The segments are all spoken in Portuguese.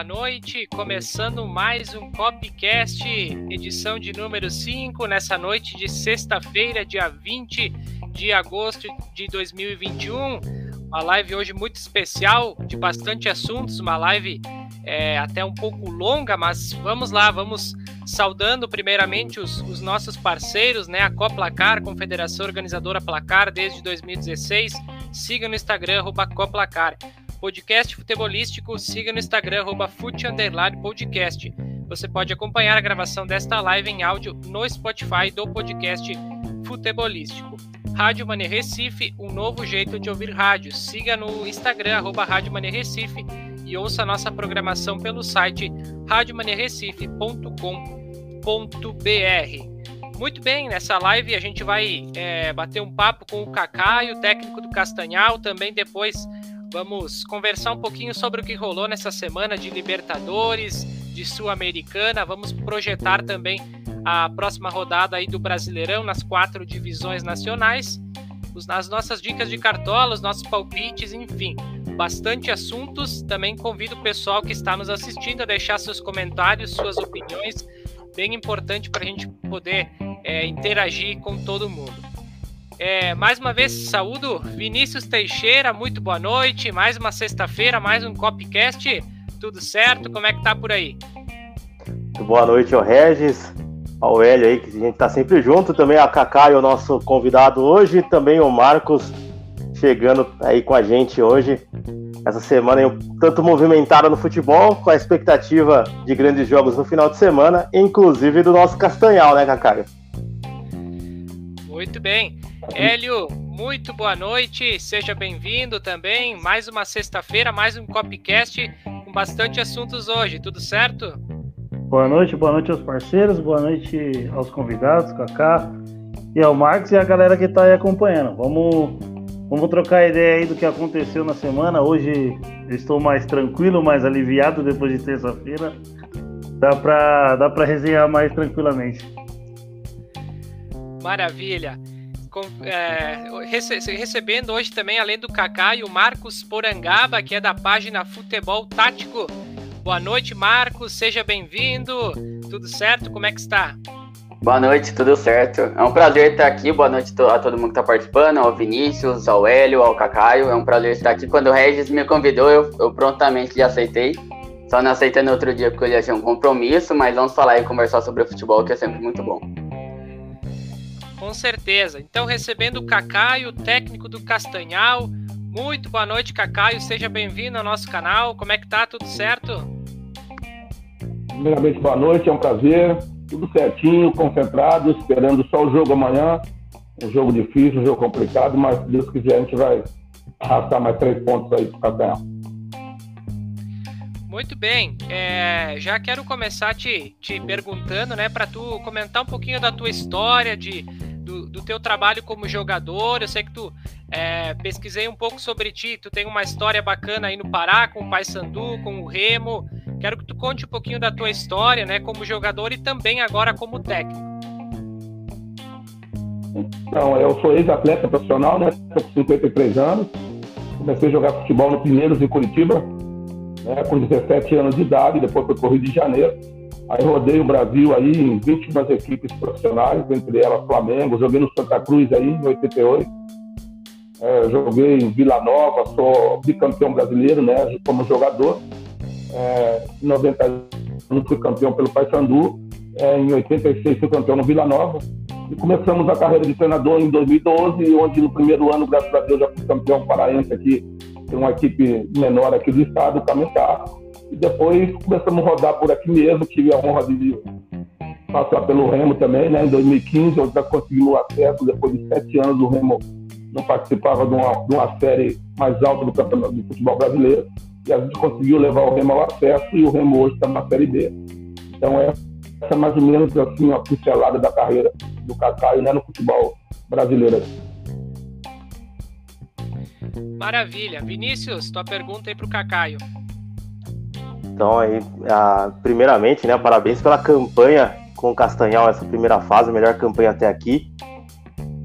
Boa noite. Começando mais um Copcast, edição de número 5, nessa noite de sexta-feira, dia 20 de agosto de 2021. Uma live hoje muito especial, de bastante assuntos, uma live é, até um pouco longa, mas vamos lá, vamos saudando primeiramente os, os nossos parceiros, né? A Coplacar, Confederação Organizadora Placar, desde 2016. Siga no Instagram, Coplacar. Podcast futebolístico, siga no Instagram, arroba podcast. Você pode acompanhar a gravação desta live em áudio no Spotify do podcast futebolístico. Rádio Mane Recife, um novo jeito de ouvir rádio. Siga no Instagram, arroba Rádio Mane Recife e ouça nossa programação pelo site radiomanerecife.com.br. Muito bem, nessa live a gente vai é, bater um papo com o Cacaio, técnico do Castanhal, também depois Vamos conversar um pouquinho sobre o que rolou nessa semana de Libertadores, de Sul-Americana. Vamos projetar também a próxima rodada aí do Brasileirão nas quatro divisões nacionais. As nossas dicas de cartola, os nossos palpites, enfim, bastante assuntos. Também convido o pessoal que está nos assistindo a deixar seus comentários, suas opiniões, bem importante para a gente poder é, interagir com todo mundo. É, mais uma vez, saúdo Vinícius Teixeira, muito boa noite. Mais uma sexta-feira, mais um Copcast. Tudo certo? Como é que tá por aí? Muito boa noite ao Regis, ao Hélio aí, que a gente tá sempre junto. Também a Kaká, o nosso convidado hoje. Também o Marcos chegando aí com a gente hoje. Essa semana aí, tanto movimentada no futebol, com a expectativa de grandes jogos no final de semana, inclusive do nosso Castanhal, né, Kaká? Muito bem. Hélio, muito boa noite, seja bem-vindo também. Mais uma sexta-feira, mais um Copcast com bastante assuntos hoje, tudo certo? Boa noite, boa noite aos parceiros, boa noite aos convidados, Kaká e ao Marcos e a galera que está aí acompanhando. Vamos, vamos trocar ideia aí do que aconteceu na semana. Hoje eu estou mais tranquilo, mais aliviado depois de terça-feira. Dá para dá resenhar mais tranquilamente. Maravilha com, é, rece recebendo hoje também, além do Kaká, e o Marcos Porangaba, que é da página Futebol Tático. Boa noite, Marcos, seja bem-vindo. Tudo certo? Como é que está? Boa noite, tudo certo. É um prazer estar aqui. Boa noite a todo mundo que está participando, ao Vinícius, ao Hélio, ao Cacaio. É um prazer estar aqui. Quando o Regis me convidou, eu, eu prontamente aceitei. Só não aceitei no outro dia porque eu já tinha um compromisso, mas vamos falar e conversar sobre o futebol, que é sempre muito bom. Com certeza. Então, recebendo o Cacaio, técnico do Castanhal. Muito boa noite, Cacaio. Seja bem-vindo ao nosso canal. Como é que tá? Tudo certo? Primeiramente, boa noite. É um prazer. Tudo certinho, concentrado, esperando só o jogo amanhã. Um jogo difícil, um jogo complicado, mas se Deus quiser, a gente vai arrastar mais três pontos aí pro Castanhal. Muito bem, é, já quero começar te, te perguntando, né, para tu comentar um pouquinho da tua história, de do, do teu trabalho como jogador. Eu sei que tu é, pesquisei um pouco sobre ti, tu tem uma história bacana aí no Pará, com o Paysandu, com o Remo. Quero que tu conte um pouquinho da tua história, né, como jogador e também agora como técnico. Então, eu sou ex-atleta profissional, né? Estou com 53 anos. Comecei a jogar futebol no Pinheiros, em Curitiba, né, com 17 anos de idade, depois foi para o Rio de Janeiro Aí rodei o Brasil aí em 21 equipes profissionais, entre elas Flamengo, joguei no Santa Cruz aí em 88. É, joguei em Vila Nova, sou bicampeão brasileiro, né, como jogador. É, em 91 fui campeão pelo Paysandu, é, em 86 fui campeão no Vila Nova. E começamos a carreira de treinador em 2012, onde no primeiro ano, graças a Deus, já fui campeão paraense aqui, tem uma equipe menor aqui do estado, o Cametá e depois começamos a rodar por aqui mesmo. Tive a honra de passar pelo Remo também, né? Em 2015, onde já conseguimos acesso. Depois de sete anos, o Remo não participava de uma, de uma série mais alta do campeonato do futebol brasileiro. E a gente conseguiu levar o Remo ao acesso e o Remo hoje está na Série B. Então, é, essa é mais ou menos assim, a pincelada da carreira do Cacaio né, no futebol brasileiro. Maravilha. Vinícius, tua pergunta aí para o Cacaio. Então aí, a, primeiramente, né, parabéns pela campanha com o Castanhal, essa primeira fase, melhor campanha até aqui.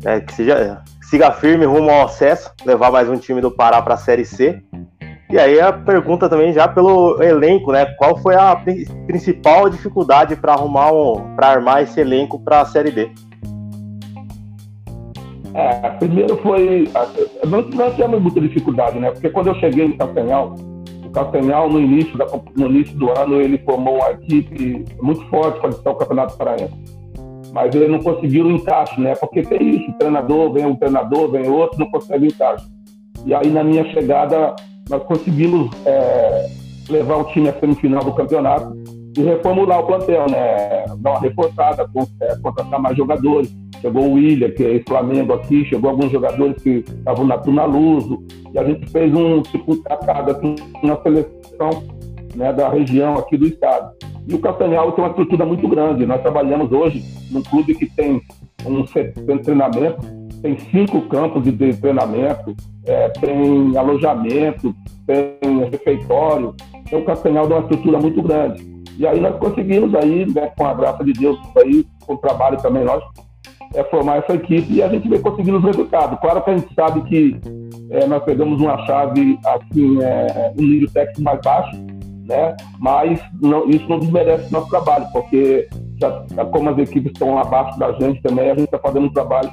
É, que seja, siga firme rumo ao acesso, levar mais um time do Pará para a Série C. E aí a pergunta também já pelo elenco, né? Qual foi a principal dificuldade para arrumar um, para armar esse elenco para a Série D? É, primeiro foi. Nós, tivemos muita dificuldade, né? Porque quando eu cheguei no Castanhal, Castanhal, no início, da, no início do ano, ele formou uma equipe muito forte para disputar o Campeonato Paraense. Mas ele não conseguiu o encaixe, né? Porque tem isso: treinador, vem um treinador, vem outro, não consegue encaixe. E aí, na minha chegada, nós conseguimos é, levar o time à semifinal do campeonato e reformular o plantel, né? Dar uma reforçada, é, contratar mais jogadores. Chegou o William, que é Flamengo aqui, chegou alguns jogadores que estavam na Tuna Luso, e a gente fez um tipo um tratado aqui na seleção né, da região aqui do estado. E o Castanhal tem uma estrutura muito grande. Nós trabalhamos hoje num clube que tem um centro de treinamento, tem cinco campos de treinamento, é, tem alojamento, tem refeitório. Então o Castanhal dá uma estrutura muito grande. E aí nós conseguimos aí, né, com a graça de Deus, aí, com o trabalho também nós, é, formar essa equipe e a gente vem conseguindo os resultados. Claro que a gente sabe que é, nós pegamos uma chave, assim, é, um nível técnico mais baixo, né? Mas não, isso não desmerece o nosso trabalho, porque já, como as equipes estão abaixo da gente também, a gente está fazendo um trabalho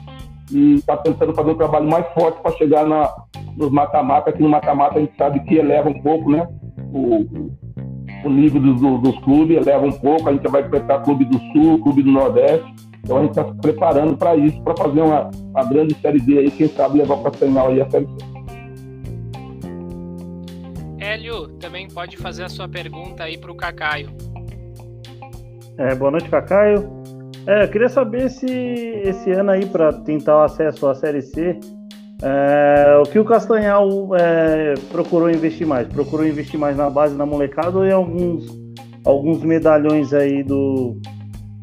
e está tentando fazer um trabalho mais forte para chegar na, nos mata-mata, que no mata-mata a gente sabe que eleva um pouco, né? O, o nível dos, dos clubes, eleva um pouco, a gente vai enfrentar clube do Sul, clube do Nordeste, então a gente está se preparando para isso, para fazer uma, uma grande Série D aí, quem sabe levar para a final aí a Série C. Hélio, também pode fazer a sua pergunta aí para o Cacaio. É, boa noite, Cacaio. É, eu queria saber se esse ano aí, para tentar o acesso à Série C, é, o que o Castanhal é, procurou investir mais? Procurou investir mais na base da molecada ou em alguns, alguns medalhões aí do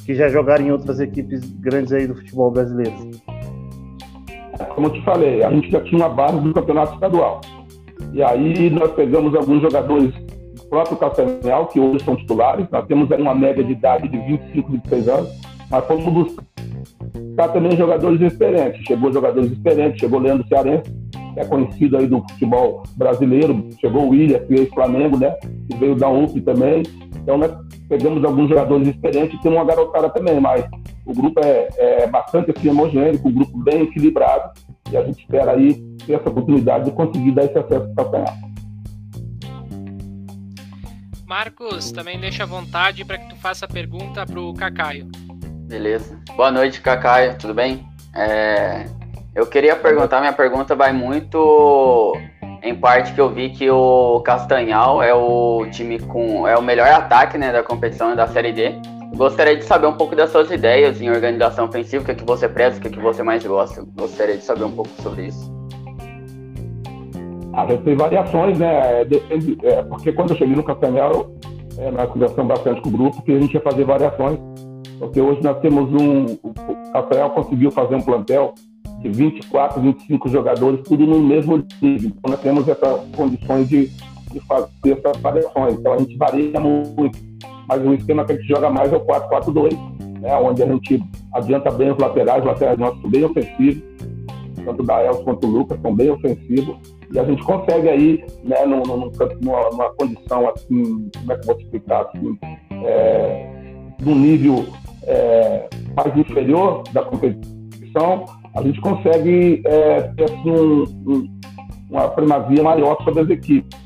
que já jogaram em outras equipes grandes aí do futebol brasileiro? Como eu te falei, a gente já tinha uma base do campeonato estadual. E aí nós pegamos alguns jogadores do próprio Castanhal, que hoje são titulares. Nós temos aí uma média de idade de 25, 26 anos. Mas fomos buscar também jogadores experientes. Chegou jogadores experientes, chegou Leandro Cearense, que é conhecido aí do futebol brasileiro. Chegou o William, que veio Flamengo, né? Que veio da UP também. Então nós pegamos alguns jogadores experientes e tem uma garotada também, mas o grupo é, é bastante assim, homogêneo, um grupo bem equilibrado. E a gente espera aí ter essa oportunidade de conseguir dar esse acesso para ganhar. Marcos, também deixa à vontade para que tu faça a pergunta para o Cacaio. Beleza. Boa noite, Cacaio, tudo bem? É, eu queria perguntar, minha pergunta vai muito em parte que eu vi que o Castanhal é o time com é o melhor ataque né, da competição da Série D. Gostaria de saber um pouco das suas ideias em organização ofensiva, o que, é que você preza, o que, é que você mais gosta. Gostaria de saber um pouco sobre isso. Ah, tem variações, né? Depende, é, porque quando eu cheguei no Castanhal, é, nós conversamos bastante com o grupo que a gente ia fazer variações porque hoje nós temos um. O Rafael conseguiu fazer um plantel 24, 25 jogadores, tudo no mesmo nível. Então nós temos essas condições de, de fazer essas variações. Então a gente varia muito. Mas o esquema que a gente joga mais é o 4-4-2, né, onde a gente adianta bem os laterais, os laterais nossos bem ofensivos, tanto o Dael quanto o Lucas são bem ofensivos. E a gente consegue aí, né, num, numa, numa condição assim, como é que eu vou te explicar, assim, é, num nível é, mais inferior da competição, a gente consegue é, ter assim, um, um, uma primazia maior sobre as equipes.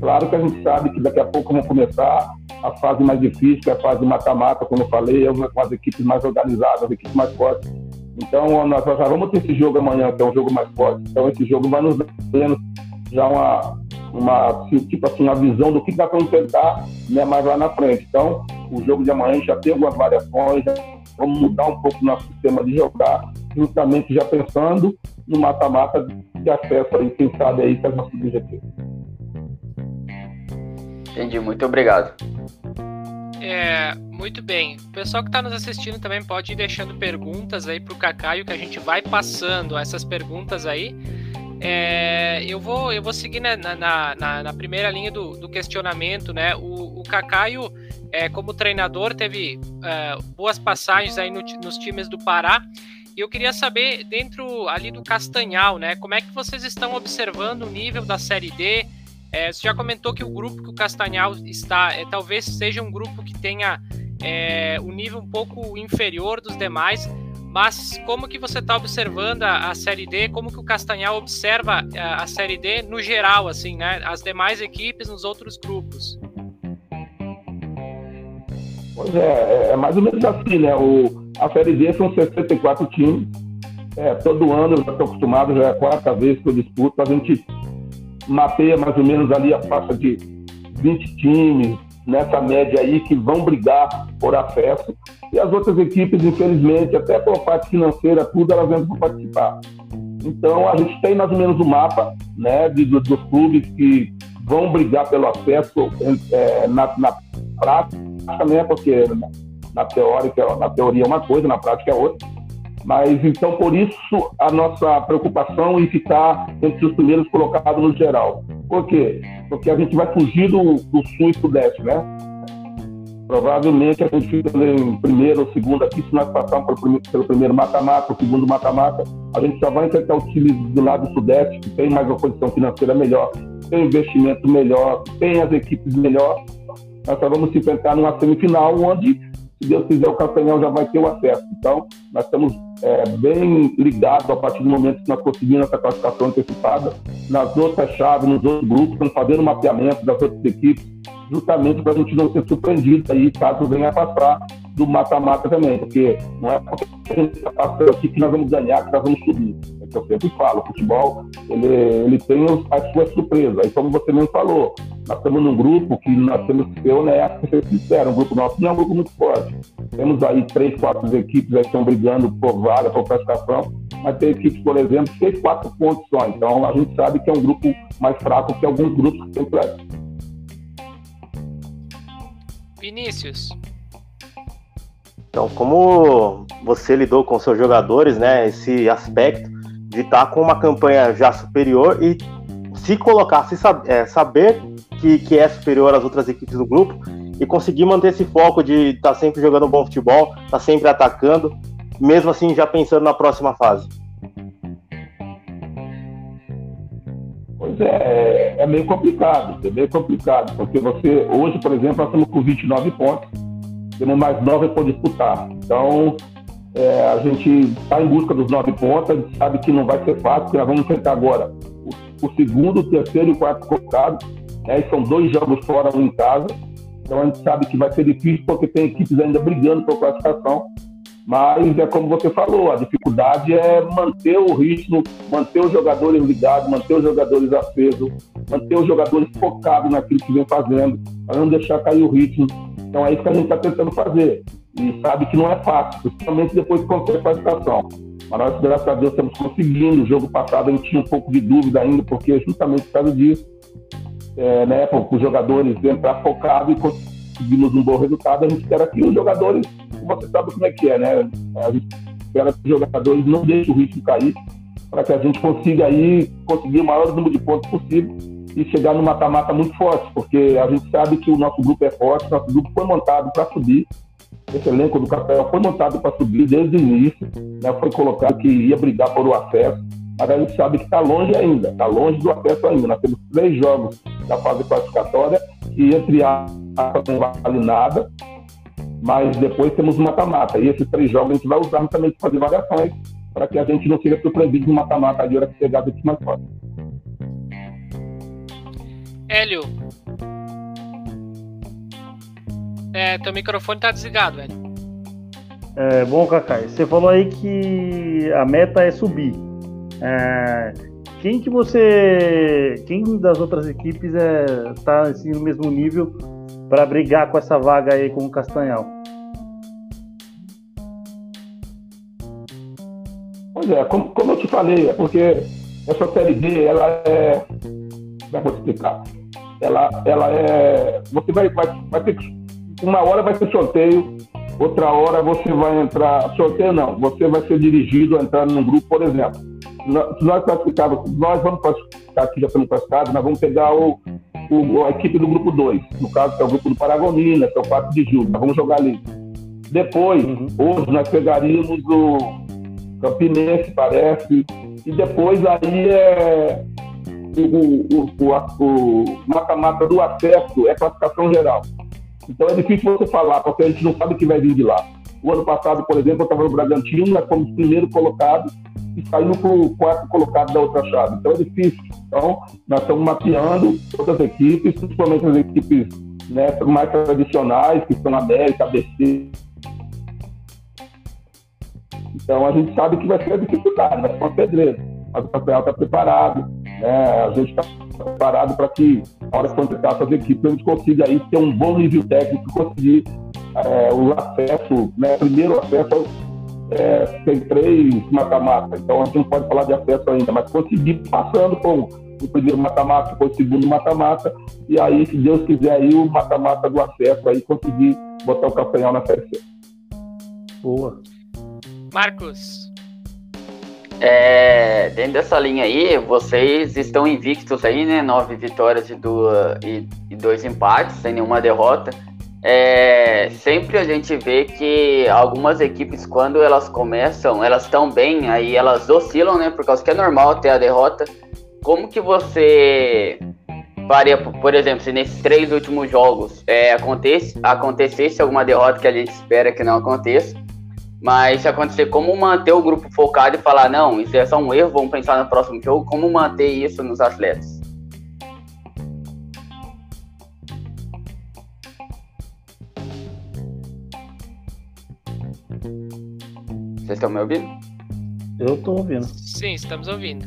Claro que a gente sabe que daqui a pouco vamos começar a fase mais difícil, que é a fase mata-mata, como eu falei, com as equipes mais organizadas, as equipes mais fortes. Então, nós já vamos ter esse jogo amanhã, que é um jogo mais forte. Então, esse jogo vai nos dando já uma, uma tipo assim, uma visão do que dá para enfrentar né, mais lá na frente. Então, o jogo de amanhã já tem algumas variações, vamos mudar um pouco o nosso sistema de jogar, justamente já pensando no mata-mata de acesso aí, quem sabe aí, que é o nosso objetivo. Entendi, muito obrigado. É, muito bem. O pessoal que está nos assistindo também pode ir deixando perguntas aí para o Cacaio, que a gente vai passando essas perguntas aí. É, eu, vou, eu vou seguir na, na, na, na primeira linha do, do, questionamento, né? O, o Cacaio, é, como treinador, teve é, boas passagens aí no, nos times do Pará. E eu queria saber, dentro ali do Castanhal, né? Como é que vocês estão observando o nível da Série D? É, você já comentou que o grupo que o Castanhal está, é, talvez seja um grupo que tenha é, um nível um pouco inferior dos demais, mas como que você está observando a, a, Série D? Como que o Castanhal observa a, a, Série D no geral, assim, né? As demais equipes nos outros grupos? Pois é, é, é mais ou menos assim, né? O, a Série D são 64 times. É, todo ano eu já estou acostumado, já é a quarta vez que eu disputo. A gente mapeia mais ou menos ali a faixa de 20 times, nessa média aí, que vão brigar por acesso. E as outras equipes, infelizmente, até por parte financeira, tudo, elas vêm para participar. Então, a gente tem mais ou menos o um mapa né, de, dos clubes que vão brigar pelo acesso é, na, na prática, né, porque na, teórica, na teoria é uma coisa, na prática é outra. Mas então, por isso, a nossa preocupação em ficar entre os primeiros colocados no geral. Por quê? Porque a gente vai fugir do, do sul e sudeste, né? Provavelmente a gente fica em primeiro ou segundo aqui, se nós passarmos pelo primeiro, mata-mata, o segundo mata-mata, a gente só vai enfrentar os times do lado sudeste, que tem mais uma condição financeira melhor, tem investimento melhor, tem as equipes melhor. Nós só vamos se enfrentar numa semifinal onde se Deus quiser, o Castanhal já vai ter o acesso. Então, nós estamos é, bem ligados a partir do momento que nós conseguimos essa classificação antecipada. Nas outras chaves, nos outros grupos, estamos fazendo mapeamento das outras equipes, justamente para a gente não ser surpreendido aí, caso venha passar do mata-mata também, porque não é porque a gente está passando aqui que nós vamos ganhar, que nós vamos subir. É que eu sempre falo, o futebol, ele, ele tem as suas surpresas. Aí, como você mesmo falou, nós estamos num grupo que nós temos que ser honestos, ser sinceros. O grupo nosso não é um grupo muito forte. Temos aí três, quatro equipes aí que estão brigando por vaga, por classificação, mas tem equipes, por exemplo, seis, quatro pontos só. Então, a gente sabe que é um grupo mais fraco que alguns grupos que tem. Vinícius, então, como você lidou com seus jogadores, né, esse aspecto de estar com uma campanha já superior e se colocar, se é, saber que, que é superior às outras equipes do grupo e conseguir manter esse foco de estar sempre jogando bom futebol, estar sempre atacando, mesmo assim já pensando na próxima fase. Pois é, é meio complicado, é meio complicado, porque você, hoje, por exemplo, nós estamos com 29 pontos, temos mais nove para disputar. Então, é, a gente está em busca dos nove pontos, a gente sabe que não vai ser fácil, porque nós vamos enfrentar agora o, o segundo, o terceiro e o quarto colocado. Né, são dois jogos fora, um em casa. Então a gente sabe que vai ser difícil porque tem equipes ainda brigando por classificação. Mas é como você falou, a dificuldade é manter o ritmo, manter os jogadores ligados, manter os jogadores acesos, manter os jogadores focados naquilo que vem fazendo, para não deixar cair o ritmo então é isso que a gente está tentando fazer. E sabe que não é fácil, principalmente depois de conseguir a classificação. Mas nós, graças a Deus, estamos conseguindo. O jogo passado a gente tinha um pouco de dúvida ainda, porque justamente por causa disso, é, né, para os jogadores entrar focados e conseguimos um bom resultado, a gente espera que os jogadores, você sabe como é que é, né? A gente espera que os jogadores não deixem o ritmo cair, para que a gente consiga aí conseguir o maior número de pontos possível e chegar no mata-mata muito forte, porque a gente sabe que o nosso grupo é forte, nosso grupo foi montado para subir, esse elenco do Capel foi montado para subir desde o início, né, foi colocado que ia brigar por o acesso, mas a gente sabe que está longe ainda, está longe do acesso ainda. Nós temos três jogos da fase classificatória e entre a não vale nada, mas depois temos o mata-mata. E esses três jogos a gente vai usar também para fazer variações, para que a gente não seja surpreendido no mata-mata de hora que chegar do mais forte. Hélio. É, teu microfone tá desligado, velho. É, bom, Kakai, você falou aí que a meta é subir. É, quem que você. Quem das outras equipes é, tá assim, no mesmo nível para brigar com essa vaga aí com o Castanhal? Pois é, como, como eu te falei, é porque essa série B, ela é. Como é que eu vou explicar? Ela, ela é. Você vai, vai, vai ter Uma hora vai ser sorteio, outra hora você vai entrar. Sorteio não, você vai ser dirigido a entrar num grupo, por exemplo. Se nós classificarmos, nós vamos classificar aqui, já estamos classificados, nós vamos pegar o, o, a equipe do grupo 2, no caso, que é o grupo do Paragonina, que é o 4 de julho, nós vamos jogar ali. Depois, uhum. hoje, nós pegaríamos o Campinense, parece, e depois aí é o mata-mata do acesso é classificação geral. Então é difícil você falar, porque a gente não sabe o que vai vir de lá. O ano passado, por exemplo, eu estava no Bragantino, nós fomos primeiro colocado e saímos para o quarto colocado da outra chave. Então é difícil. Então, nós estamos mapeando todas as equipes, principalmente as equipes né, mais tradicionais, que são América, ABC. Então a gente sabe que vai ser dificuldade, vai ser uma pedreira. Mas o campeonato está preparado, né? a gente está preparado para que, na hora de contratar essas equipes, a gente consiga aí ter um bom nível técnico, conseguir é, o acesso, né? primeiro acesso é, tem três mata-mata, então a gente não pode falar de acesso ainda, mas conseguir passando com o primeiro mata-mata, depois o segundo mata-mata, e aí, se Deus quiser, aí o mata-mata do acesso, aí conseguir botar o Castanhal na Série C. Boa. Marcos. É, dentro dessa linha aí, vocês estão invictos aí, né? Nove vitórias e, duas, e, e dois empates, sem nenhuma derrota. É, sempre a gente vê que algumas equipes, quando elas começam, elas estão bem, aí elas oscilam, né? Por causa que é normal ter a derrota. Como que você faria, por exemplo, se nesses três últimos jogos é, acontece, acontecesse alguma derrota que a gente espera que não aconteça, mas se acontecer, como manter o grupo focado e falar, não, isso é só um erro, vamos pensar no próximo jogo, como manter isso nos atletas? Vocês estão me ouvindo? Eu estou ouvindo. Sim, estamos ouvindo.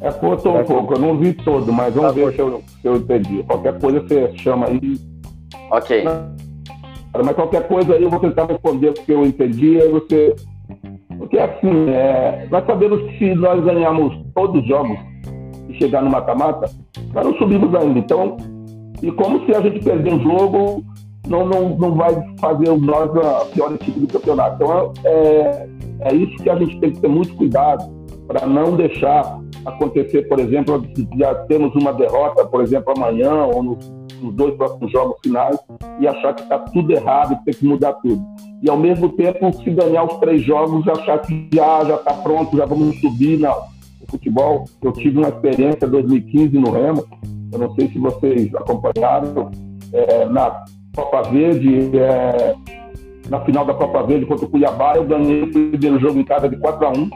É, cortou um pouco, eu não vi todo, mas vamos tá ver se eu, se eu entendi. Qualquer coisa você chama aí. Ok. Mas qualquer coisa aí eu vou tentar responder o que eu entendi, aí você. Porque assim, é... nós sabemos que se nós ganhamos todos os jogos e chegar no mata-mata, nós não subimos ainda. Então, e como se a gente perder um jogo, não, não, não vai fazer nós a pior equipe do campeonato. Então é, é isso que a gente tem que ter muito cuidado para não deixar acontecer, por exemplo, já temos uma derrota, por exemplo, amanhã ou nos, nos dois próximos jogos finais e achar que está tudo errado e tem que mudar tudo. E ao mesmo tempo, se ganhar os três jogos, achar que já já está pronto, já vamos subir no futebol. Eu tive uma experiência em 2015 no Remo, eu não sei se vocês acompanharam, é, na Copa Verde, é, na final da Copa Verde contra o Cuiabá, eu ganhei o primeiro jogo em casa de 4 a 1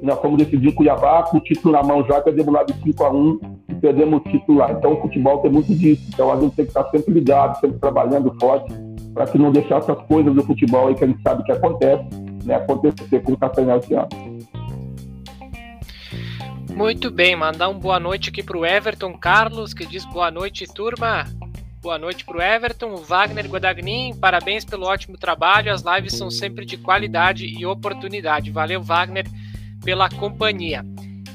e nós fomos decidir Cuiabá com o título na mão já, perdemos lá de 5 a 1 e perdemos o título lá. Então o futebol tem muito disso. Então a gente tem que estar sempre ligado, sempre trabalhando forte, para que não deixar essas coisas do futebol aí que a gente sabe que acontece, né, acontecer com o Castanhal esse ano. Muito bem, mandar uma boa noite aqui para o Everton Carlos, que diz boa noite, turma. Boa noite para o Everton, Wagner Godagnin, parabéns pelo ótimo trabalho. As lives são sempre de qualidade e oportunidade. Valeu, Wagner pela companhia.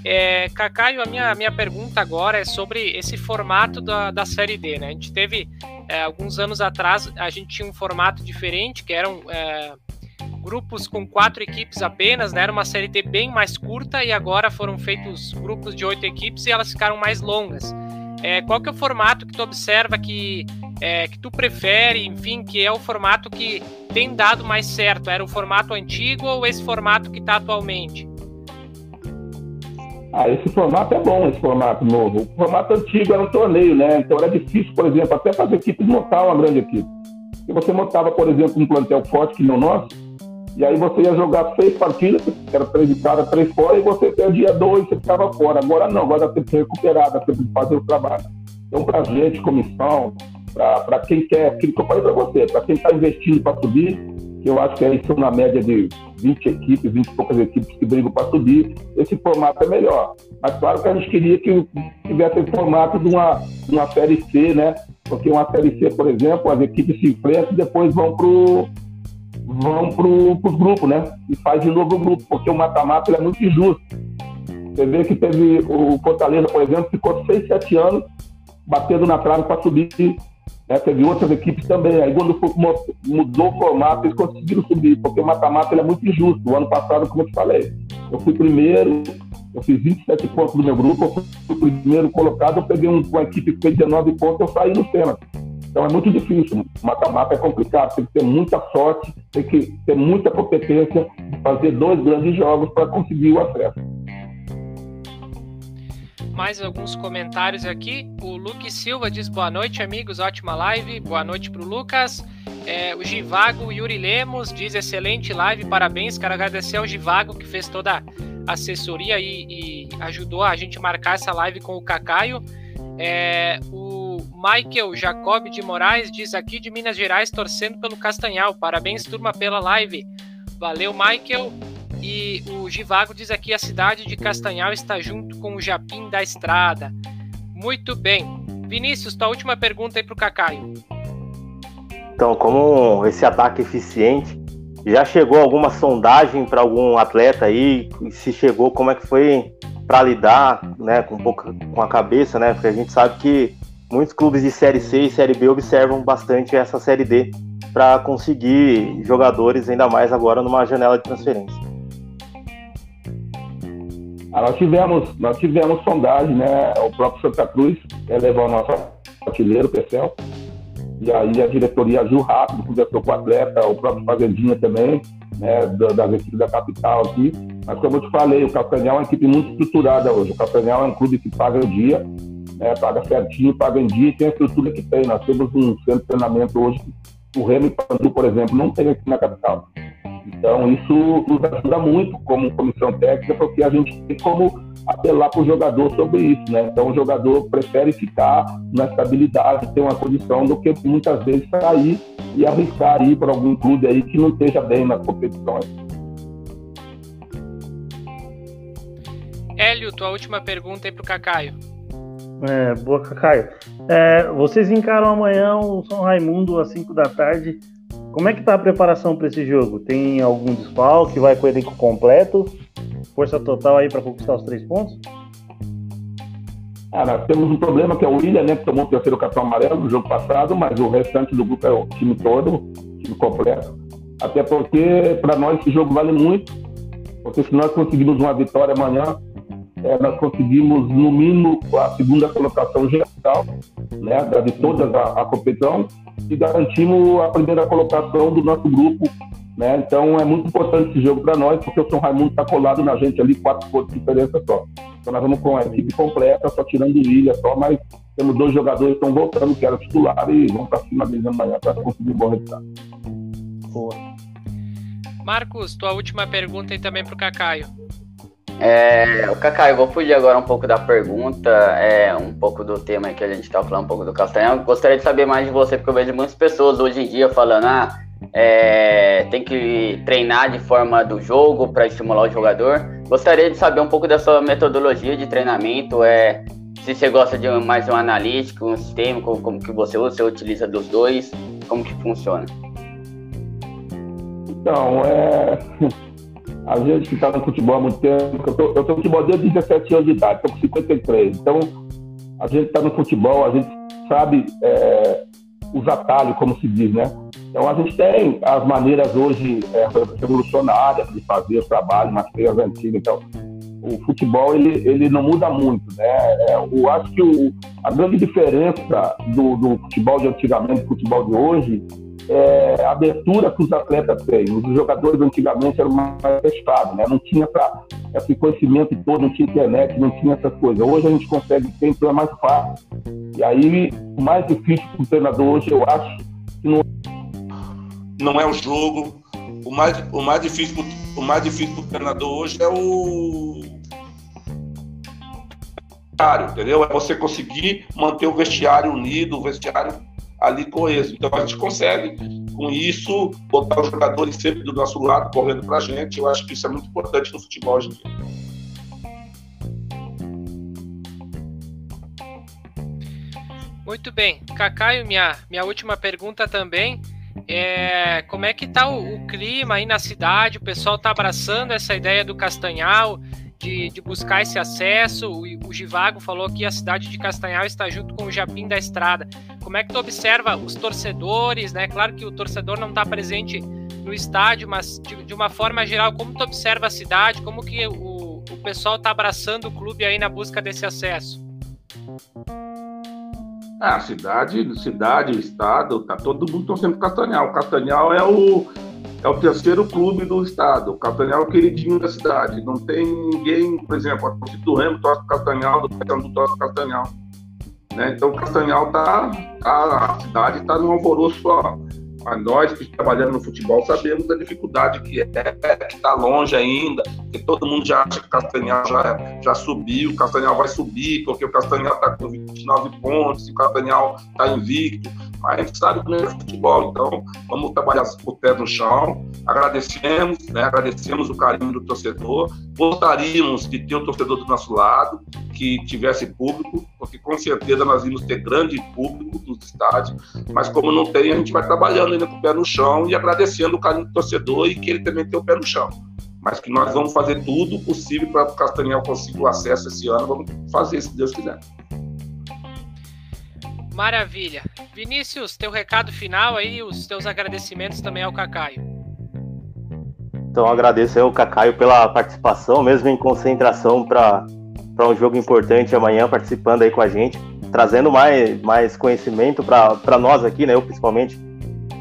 É, Cacaio, a minha, minha pergunta agora é sobre esse formato da, da Série D. Né? A gente teve, é, alguns anos atrás, a gente tinha um formato diferente, que eram é, grupos com quatro equipes apenas, né? era uma Série D bem mais curta, e agora foram feitos grupos de oito equipes e elas ficaram mais longas. É, qual que é o formato que tu observa que, é, que tu prefere, enfim, que é o formato que tem dado mais certo? Era o formato antigo ou esse formato que está atualmente? Ah, esse formato é bom, esse formato novo. O formato antigo era um torneio, né? Então era difícil, por exemplo, até fazer equipe montar uma grande equipe. E você montava, por exemplo, um plantel forte que não nosso, e aí você ia jogar seis partidas, era três de cada, três fora, e você perdia dois, você ficava fora. Agora não, agora dá tempo de recuperar, dá tempo de fazer o trabalho. Então, para gente, comissão, para quem quer, aquilo que eu falei para você, para quem está investindo para subir, que eu acho que aí são na média de 20 equipes, 20 e poucas equipes que brigam para subir, esse formato é melhor. Mas claro que a gente queria que tivesse o formato de uma, uma Série C, né? Porque uma Série C, por exemplo, as equipes se enfrentam e depois vão pro vão pro, pros grupos, né? E faz de novo o grupo, porque o mata-mata é muito injusto. Você vê que teve o Fortaleza, por exemplo, ficou 6, 7 anos batendo na trave para subir né? Teve outras equipes também. Aí quando mudou o formato, eles conseguiram subir, porque o mata-mata é muito injusto. O ano passado, como eu te falei, eu fui primeiro, eu fiz 27 pontos do meu grupo, eu fui primeiro colocado, eu peguei uma equipe que fez 19 pontos, eu saí no pênalti. Então é muito difícil. Mata-mata é complicado, tem que ter muita sorte, tem que ter muita competência, fazer dois grandes jogos para conseguir o acesso. Mais alguns comentários aqui. O Luke Silva diz boa noite, amigos, ótima live. Boa noite para o Lucas. É, o Givago Yuri Lemos diz excelente live, parabéns. Quero agradecer ao Givago que fez toda a assessoria e, e ajudou a gente marcar essa live com o Cacaio. É, o Michael Jacob de Moraes diz aqui de Minas Gerais torcendo pelo Castanhal. Parabéns, turma, pela live. Valeu, Michael. E o Givago diz aqui: a cidade de Castanhal está junto com o Japim da Estrada. Muito bem. Vinícius, tua última pergunta aí para o Cacaio. Então, como esse ataque eficiente, já chegou alguma sondagem para algum atleta aí? Se chegou, como é que foi para lidar, né, com um pouco com a cabeça, né? Porque a gente sabe que muitos clubes de série C e série B observam bastante essa série D para conseguir jogadores ainda mais agora numa janela de transferência. Ah, nós tivemos, nós tivemos sondagem, né? O próprio Santa Cruz levou o nosso artilheiro, Pecel. E aí a diretoria agiu rápido, conversou com o atleta, o próprio Fazendinha também, né, das equipes da capital aqui. Mas como eu te falei, o Castanhal é uma equipe muito estruturada hoje. O Castanhal é um clube que paga o dia, né, paga certinho, paga em dia e tem a estrutura que tem. Nós temos um centro de treinamento hoje, o Remy Pandu, por exemplo, não tem aqui na capital. Então, isso nos ajuda muito como comissão técnica, porque a gente tem como apelar para o jogador sobre isso, né? Então, o jogador prefere ficar na estabilidade, ter uma condição, do que muitas vezes sair e arriscar ir para algum clube aí que não esteja bem nas competições. Hélio, tua última pergunta aí para o Cacaio. É, boa, Cacaio. É, vocês encaram amanhã o São Raimundo às 5 da tarde como é que tá a preparação para esse jogo? Tem algum desfalque? Vai com o elenco completo? Força total aí para conquistar os três pontos? Nós temos um problema que é o William, né, que tomou o terceiro cartão amarelo no jogo passado, mas o restante do grupo é o time todo, time completo. Até porque para nós esse jogo vale muito, porque se nós conseguirmos uma vitória amanhã, é, nós conseguimos no mínimo a segunda colocação geral, né, de toda a, a competição e garantimos a primeira colocação do nosso grupo. Né? Então é muito importante esse jogo para nós, porque o São Raimundo está colado na gente ali, quatro pontos de diferença só. Então nós vamos com a equipe completa, só tirando Ilha só, mas temos dois jogadores que estão voltando, que eram titular, e vamos para cima deles amanhã para conseguir um bom resultado. Boa. Marcos, tua última pergunta e também para o Cacaio. É, Kaká, eu vou fugir agora um pouco da pergunta, é, um pouco do tema que a gente estava falando, um pouco do Castanhal. Gostaria de saber mais de você, porque eu vejo muitas pessoas hoje em dia falando, ah, é, tem que treinar de forma do jogo para estimular o jogador. Gostaria de saber um pouco da sua metodologia de treinamento, é, se você gosta de mais um analítico, um sistêmico, como que você usa, você utiliza dos dois, como que funciona? Então, é a gente que está no futebol há muito tempo, eu tô, eu tô no futebol desde 17 anos de idade, estou com 53. Então, a gente está no futebol, a gente sabe é, os atalhos, como se diz, né? Então, a gente tem as maneiras hoje é, revolucionárias de fazer o trabalho nas feiras antigas. Então, o futebol, ele, ele não muda muito, né? É, eu acho que o, a grande diferença do, do futebol de antigamente e do futebol de hoje é, abertura que os atletas têm. Os jogadores antigamente eram mais fechados, né? não tinha essa, esse conhecimento todo, não tinha internet, não tinha essas coisas. Hoje a gente consegue ter, então é mais fácil. E aí, o mais difícil para o treinador hoje, eu acho, que não... não é o jogo. O mais, o mais difícil o mais difícil para o treinador hoje é o entendeu? É você conseguir manter o vestiário unido, o vestiário ali coeso. Então a gente consegue, com isso, botar os jogadores sempre do nosso lado, correndo para a gente. Eu acho que isso é muito importante no futebol hoje em dia. Muito bem. Cacaio, minha, minha última pergunta também. É, como é que está o, o, clima aí na cidade? O pessoal está abraçando essa ideia do Castanhal? De, de buscar esse acesso. O, o Givago falou que a cidade de Castanhal está junto com o Japim da Estrada. Como é que tu observa os torcedores, né? Claro que o torcedor não está presente no estádio, mas de, de, uma forma geral, como tu observa a cidade? Como que o, o pessoal está abraçando o clube aí na busca desse acesso? Ah, cidade, cidade, estado, tá todo mundo torcendo pro Castanhal. O Castanhal é o é o terceiro clube do estado. O Castanhal é o queridinho da cidade. Não tem ninguém, por exemplo, a torcida do Remo torce o Castanhal, do Paysandu torce Castanhal. Né? Então o Castanhal tá, tá a cidade está num alvoroço só. Mas nós que trabalhamos no futebol sabemos da dificuldade que é, que está longe ainda, que todo mundo já acha que o Castanhal já, já subiu, o Castanhal vai subir, porque o Castanhal está com 29 pontos, o Castanhal está invicto mas a gente sabe que é futebol, então vamos trabalhar o pé no chão. Agradecemos, né? agradecemos o carinho do torcedor. Gostaríamos de ter o torcedor do nosso lado, que tivesse público, porque com certeza nós vamos ter grande público nos estádios, mas como não tem, a gente vai trabalhando ainda com o pé no chão e agradecendo o carinho do torcedor e que ele também tenha o pé no chão mas que nós vamos fazer tudo possível para que o Castanhal consiga o acesso esse ano. Vamos fazer, se Deus quiser. Maravilha. Vinícius, teu recado final aí, os teus agradecimentos também ao Cacaio. Então agradeço ao Cacaio pela participação, mesmo em concentração para um jogo importante amanhã, participando aí com a gente, trazendo mais, mais conhecimento para nós aqui, né? Eu principalmente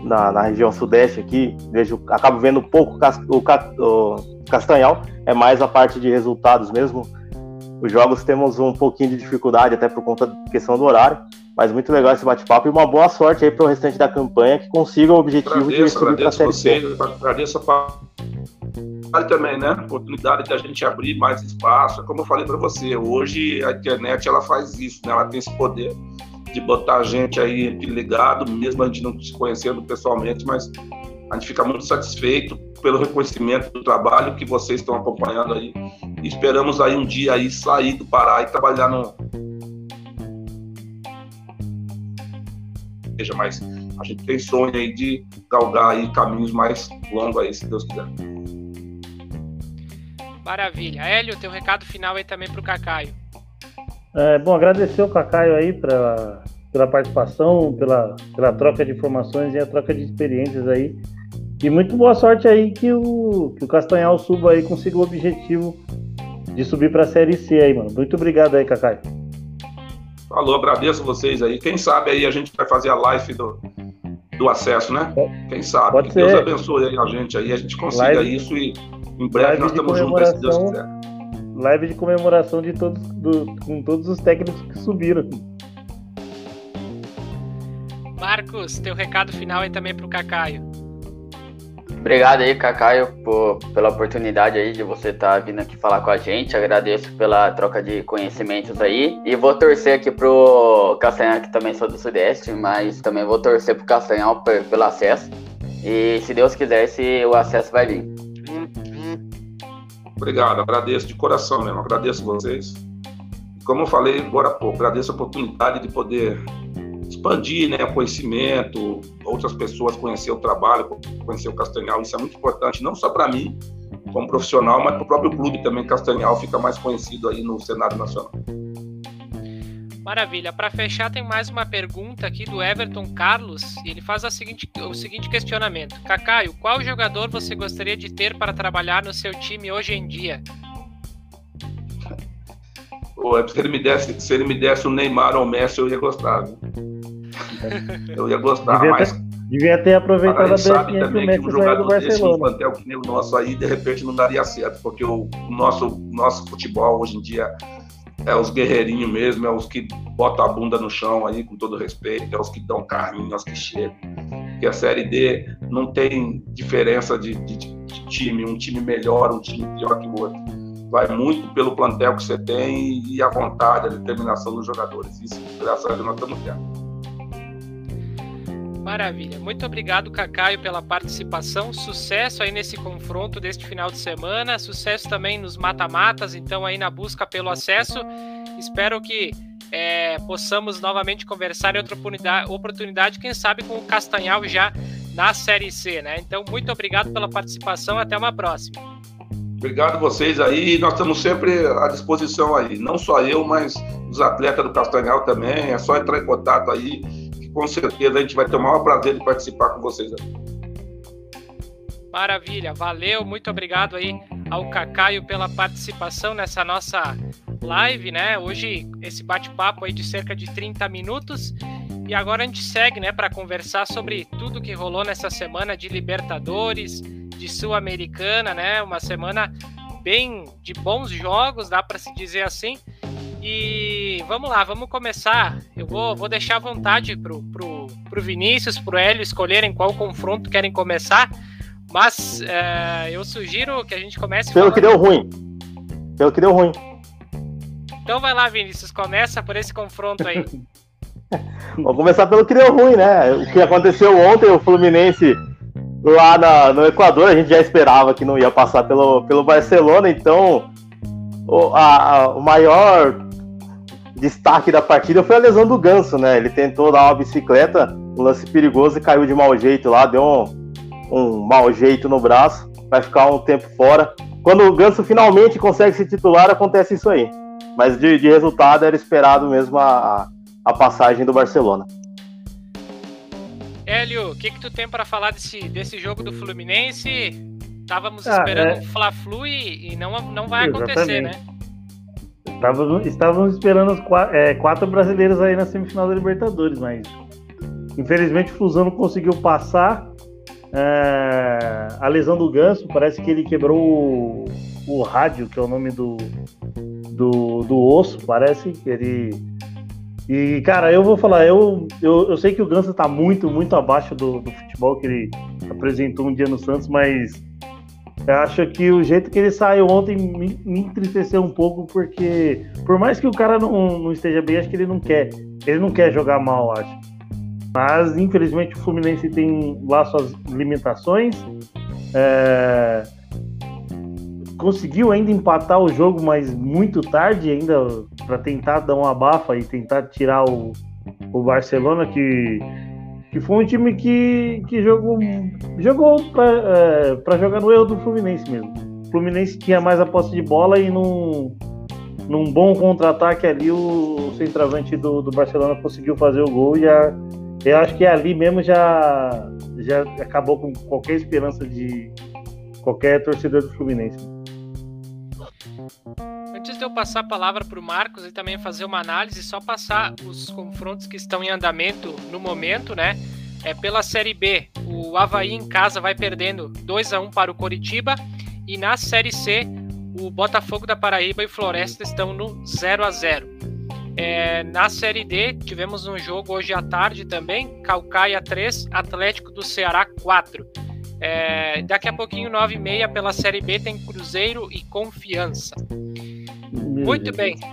na, na região sudeste aqui, vejo, acabo vendo pouco o, Castanhal, é mais a parte de resultados mesmo. Os jogos temos um pouquinho de dificuldade, até por conta da questão do horário, mas muito legal esse bate-papo e uma boa sorte aí para o restante da campanha que consiga o objetivo agradeço, de subir para a Série C. Agradeço a também, né? Oportunidade de a gente abrir mais espaço. Como eu falei para você, hoje a internet ela faz isso, né? Ela tem esse poder de botar a gente aí ligado, mesmo a gente não se conhecendo pessoalmente, mas a gente fica muito satisfeito pelo reconhecimento do trabalho que vocês estão acompanhando aí. E esperamos aí um dia aí sair do Pará e trabalhar no, seja, mas a gente tem sonho aí de galgar aí caminhos mais longos aí, se Deus quiser. Maravilha. Hélio, teu recado final aí também para o Cacaio. É, bom, agradecer o Cacaio aí pra, pela participação, pela, pela troca de informações e a troca de experiências aí. E muito boa sorte aí que o, que o Castanhal suba aí, consiga o objetivo de subir para a Série C aí, mano. Muito obrigado aí, Cacaio. Falou, agradeço vocês aí. Quem sabe aí a gente vai fazer a live do, do acesso, né? Quem sabe? Pode que ser. Deus abençoe aí a gente aí, a gente consiga live, isso e em breve nós estamos juntos, se Deus quiser. Live de comemoração de todos, do, com todos os técnicos que subiram. Marcos, teu recado final aí também pro Cacaio. Obrigado aí, Cacaio, por, pela oportunidade aí de você estar tá vindo aqui falar com a gente. Agradeço pela troca de conhecimentos aí. E vou torcer aqui pro Castanhal, que também sou do Sudeste, mas também vou torcer pro Castanhal pelo acesso. E se Deus quiser, se o acesso vai vir. Obrigado, agradeço de coração mesmo, agradeço vocês. Como eu falei agora há pouco, agradeço a oportunidade de poder expandir né, o conhecimento, outras pessoas conhecer o trabalho, conhecer o Castanhal. Isso é muito importante, não só para mim, como profissional, mas para o próprio clube também. Castanhal fica mais conhecido aí no cenário nacional. Maravilha. Para fechar, tem mais uma pergunta aqui do Everton Carlos. Ele faz seguinte, o seguinte questionamento: Cacaio, qual jogador você gostaria de ter para trabalhar no seu time hoje em dia? Pô, se ele me desse, se ele me desse o Neymar ou o Messi, eu ia gostar. Viu? Eu ia gostar, devia mas. Ter, devia ter aproveitado a, a sabe também que, um jogador desse no plantel que nem o nosso aí, de repente não daria certo, porque o nosso, nosso futebol hoje em dia é os guerreirinhos mesmo, é os que botam a bunda no chão aí, com todo respeito, é os que dão carrinho, é os que chegam. Porque a Série D não tem diferença de, de, de time, um time melhor, um time pior que o outro. Vai muito pelo plantel que você tem e a vontade, a determinação dos jogadores. Isso, graças a Deus, nós estamos tendo. Maravilha. Muito obrigado, Cacaio, pela participação. Sucesso aí nesse confronto deste final de semana. Sucesso também nos mata-matas, então aí na busca pelo acesso. Espero que é, possamos novamente conversar em outra oportunidade, quem sabe com o Castanhal já na Série C, né? Então, muito obrigado pela participação. Até uma próxima. Obrigado vocês aí. Nós estamos sempre à disposição aí. Não só eu, mas os atletas do Castanhal também. É só entrar em contato aí com certeza a gente vai ter o maior prazer de participar com vocês. Maravilha, valeu, muito obrigado aí ao Cacaio pela participação nessa nossa live, né? Hoje esse bate-papo aí de cerca de 30 minutos E agora a gente segue, né, para conversar sobre tudo que rolou nessa semana de Libertadores, de Sul-Americana, né? Uma semana bem de bons jogos, dá para se dizer assim. E vamos lá, vamos começar. Eu vou, vou deixar à vontade pro, pro, pro Vinícius, pro Hélio escolherem qual confronto querem começar. Mas é, eu sugiro que a gente comece. Pelo falando... que deu ruim. Pelo que deu ruim. Então vai lá, Vinícius, começa por esse confronto aí. Vou começar pelo que deu ruim, né? O que aconteceu ontem, o Fluminense lá na, no Equador, a gente já esperava que não ia passar pelo, pelo Barcelona, então o, a, a, o maior destaque da partida foi a lesão do Ganso, né? Ele tentou dar uma bicicleta, um lance perigoso e caiu de mau jeito lá, deu um, um mau jeito no braço, vai ficar um tempo fora. Quando o Ganso finalmente consegue se titular, acontece isso aí. Mas de, de resultado era esperado mesmo a, a passagem do Barcelona. Hélio, o que, que tu tem para falar desse, desse jogo do Fluminense? Estávamos ah, esperando é... Fla-Flu e, e, não, não vai acontecer, né? Estávamos, estávamos esperando quatro, é, quatro brasileiros aí na semifinal da Libertadores, mas infelizmente o Fusão não conseguiu passar. É, a lesão do Ganso, parece que ele quebrou o, o rádio, que é o nome do, do, do osso, parece que ele. E, cara, eu vou falar, eu, eu, eu sei que o Ganso tá muito, muito abaixo do, do futebol que ele apresentou um dia no Santos, mas eu acho que o jeito que ele saiu ontem me, entristeceu um pouco, porque por mais que o cara não, não esteja bem, acho que ele não quer. Ele não quer jogar mal, acho. Mas infelizmente o Fluminense tem lá suas limitações. É conseguiu ainda empatar o jogo, mas muito tarde ainda para tentar dar uma abafa e tentar tirar o, o Barcelona que que foi um time que, que jogou jogou para é, jogar no erro do Fluminense mesmo. O Fluminense tinha mais a posse de bola e num, num bom contra-ataque ali o, o centroavante do, do Barcelona conseguiu fazer o gol e a, eu acho que ali mesmo já já acabou com qualquer esperança de qualquer torcedor do Fluminense. Antes de eu passar a palavra para o Marcos e também fazer uma análise, só passar os confrontos que estão em andamento no momento, né? É pela Série B, o Havaí em casa vai perdendo 2 a 1 para o Coritiba e na Série C, o Botafogo da Paraíba e Floresta estão no 0 a 0. É, na Série D, tivemos um jogo hoje à tarde também, Calcaia 3, Atlético do Ceará 4. É, daqui a pouquinho, 9 e meia, pela Série B, tem Cruzeiro e Confiança. Muito bem.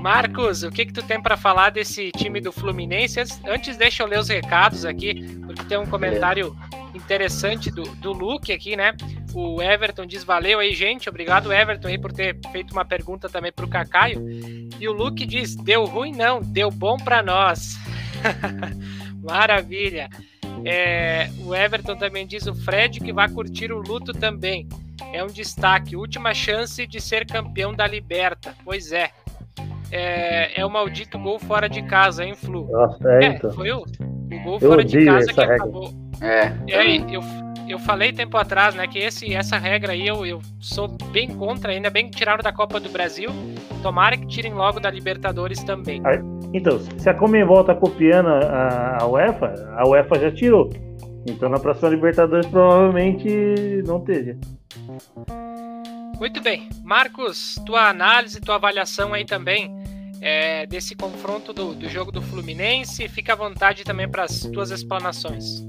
Marcos, o que, que tu tem para falar desse time do Fluminense? Antes, deixa eu ler os recados aqui, porque tem um comentário interessante do, do Luke aqui, né? O Everton diz: Valeu aí, gente. Obrigado, Everton, aí, por ter feito uma pergunta também para o Cacaio. E o Luke diz: Deu ruim, não, deu bom para nós. Maravilha. É, o Everton também diz o Fred que vai curtir o luto também. É um destaque. Última chance de ser campeão da Liberta. Pois é. É, é o maldito gol fora de casa, hein, Flu? Nossa, é, é então. Foi o, o gol eu fora de casa que regra. acabou. É. é eu, eu falei tempo atrás, né, que esse, essa regra aí eu, eu sou bem contra, ainda bem que tiraram da Copa do Brasil. Tomara que tirem logo da Libertadores também. Então, se a Comembol tá copiando a, a UEFA, a UEFA já tirou. Então na próxima Libertadores provavelmente não esteja. Muito bem. Marcos, tua análise, tua avaliação aí também é, desse confronto do, do jogo do Fluminense. Fica à vontade também para as tuas explanações.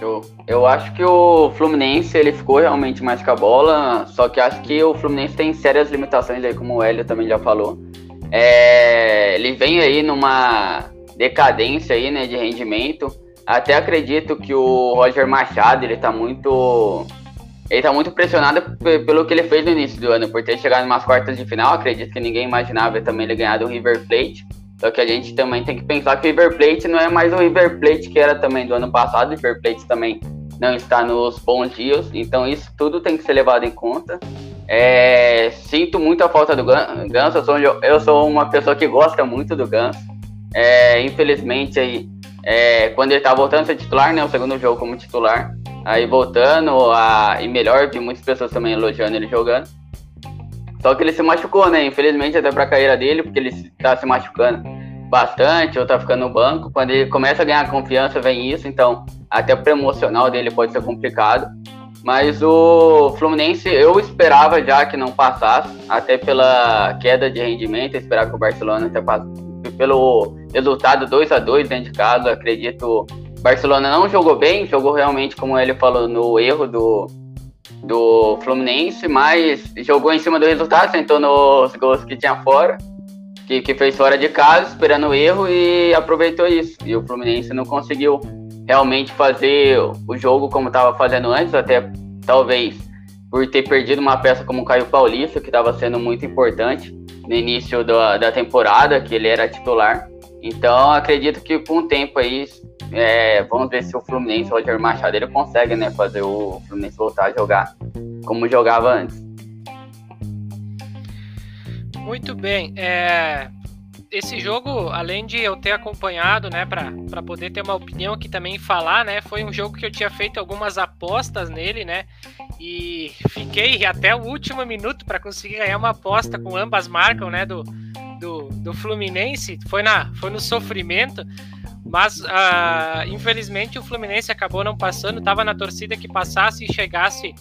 Eu, eu acho que o Fluminense ele ficou realmente mais com a bola, só que acho que o Fluminense tem sérias limitações aí, como o Hélio também já falou. É, ele vem aí numa decadência aí, né, de rendimento. Até acredito que o Roger Machado ele tá muito ele tá muito pressionado pelo que ele fez no início do ano, por ter chegado em umas quartas de final. Acredito que ninguém imaginava também ele ganhar do River Plate. Só que a gente também tem que pensar que o River Plate não é mais o River Plate que era também do ano passado. O River Plate também não está nos bons dias. Então isso tudo tem que ser levado em conta. É, sinto muito a falta do Ganso. Eu sou, eu sou uma pessoa que gosta muito do Ganso. É, infelizmente, aí, é, quando ele tá voltando a ser titular, né? O segundo jogo como titular. Aí voltando a. E melhor, vi muitas pessoas também elogiando ele jogando. Só que ele se machucou, né? Infelizmente, até pra carreira dele, porque ele tá se machucando. bastante ou tá ficando no banco. Quando ele começa a ganhar confiança, vem isso. Então, até o emocional dele pode ser complicado. Mas o Fluminense, eu esperava já que não passasse, até pela queda de rendimento, esperar que o Barcelona até pelo resultado 2 a 2 dentro de casa, acredito. Barcelona não jogou bem, jogou realmente, como ele falou, no erro do, do Fluminense, mas jogou em cima do resultado, sentou nos gols que tinha fora, que, que fez fora de casa, esperando o erro e aproveitou isso. E o Fluminense não conseguiu realmente fazer o jogo como estava fazendo antes, até talvez por ter perdido uma peça como o Caio Paulista, que estava sendo muito importante no início da, da temporada, que ele era titular. Então, acredito que com o tempo aí, é, vamos ver se o Fluminense, o Roger Machado, ele consegue né, fazer o Fluminense voltar a jogar como jogava antes. Muito bem. É, esse jogo, além de eu ter acompanhado, né, para poder ter uma opinião aqui também falar, né, foi um jogo que eu tinha feito algumas apostas nele, né, e fiquei até o último minuto para conseguir ganhar uma aposta com ambas marcas, né, do, do, do Fluminense, foi, na, foi no sofrimento, mas uh, infelizmente o Fluminense acabou não passando, estava na torcida que passasse e chegasse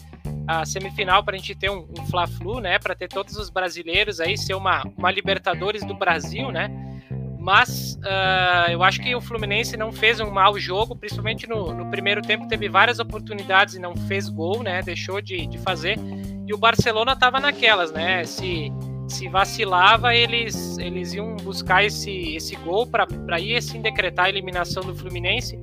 a semifinal para a gente ter um, um Fla-Flu, né? Para ter todos os brasileiros aí, ser uma, uma Libertadores do Brasil, né? Mas uh, eu acho que o Fluminense não fez um mau jogo, principalmente no, no, primeiro tempo, teve várias oportunidades e não fez gol, né? Deixou de, de fazer. E o Barcelona estava naquelas, né? Se, se vacilava, eles, eles iam buscar esse, esse gol para ir assim decretar a eliminação do Fluminense.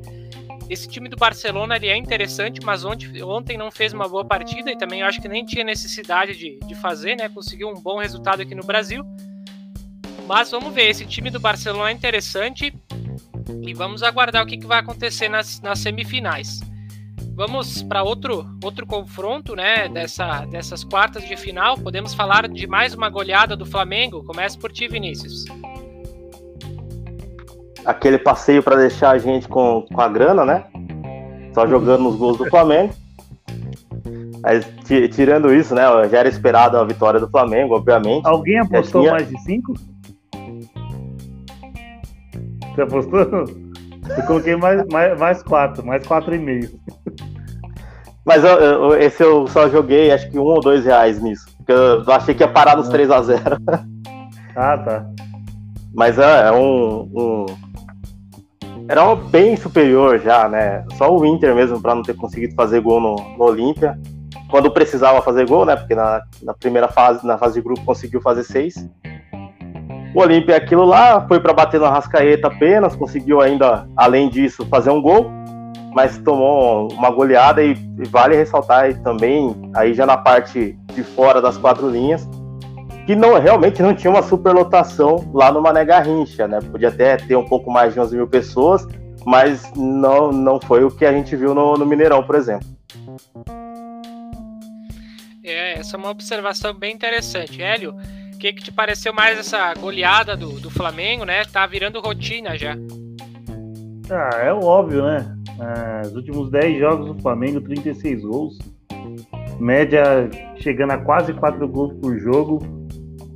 Esse time do Barcelona ele é interessante, mas ontem, ontem não fez uma boa partida e também acho que nem tinha necessidade de, de fazer, né? Conseguiu um bom resultado aqui no Brasil. Mas vamos ver, esse time do Barcelona é interessante e vamos aguardar o que, que vai acontecer nas, nas semifinais. Vamos para outro, outro confronto, né? Dessa, dessas quartas de final. Podemos falar de mais uma goleada do Flamengo. Começa por ti, Vinícius aquele passeio para deixar a gente com, com a grana, né? Só jogando nos gols do Flamengo. Mas tirando isso, né? Já era esperado a vitória do Flamengo, obviamente. Alguém apostou tinha... mais de cinco? Você apostou? Eu coloquei mais, mais, mais quatro, mais quatro e meio. Mas eu, eu, esse eu só joguei acho que um ou dois reais nisso. Porque eu achei que ia parar nos 3 ah. a 0 Ah, tá. Mas é, é um, um, era bem superior já, né? Só o Inter mesmo para não ter conseguido fazer gol no, no Olímpia. Quando precisava fazer gol, né? Porque na, na primeira fase, na fase de grupo, conseguiu fazer seis. O Olímpia aquilo lá, foi para bater no Arrascaeta apenas, conseguiu ainda, além disso, fazer um gol, mas tomou uma goleada e, e vale ressaltar também, aí já na parte de fora das quatro linhas, que não realmente não tinha uma superlotação lá no Mané Garrincha, né? Podia até ter um pouco mais de 11 mil pessoas, mas não, não foi o que a gente viu no, no Mineirão, por exemplo. É, essa é uma observação bem interessante. Hélio, o que, que te pareceu mais essa goleada do, do Flamengo, né? Tá virando rotina já. Ah, é óbvio, né? Ah, os últimos 10 jogos do Flamengo, 36 gols. Média chegando a quase 4 gols por jogo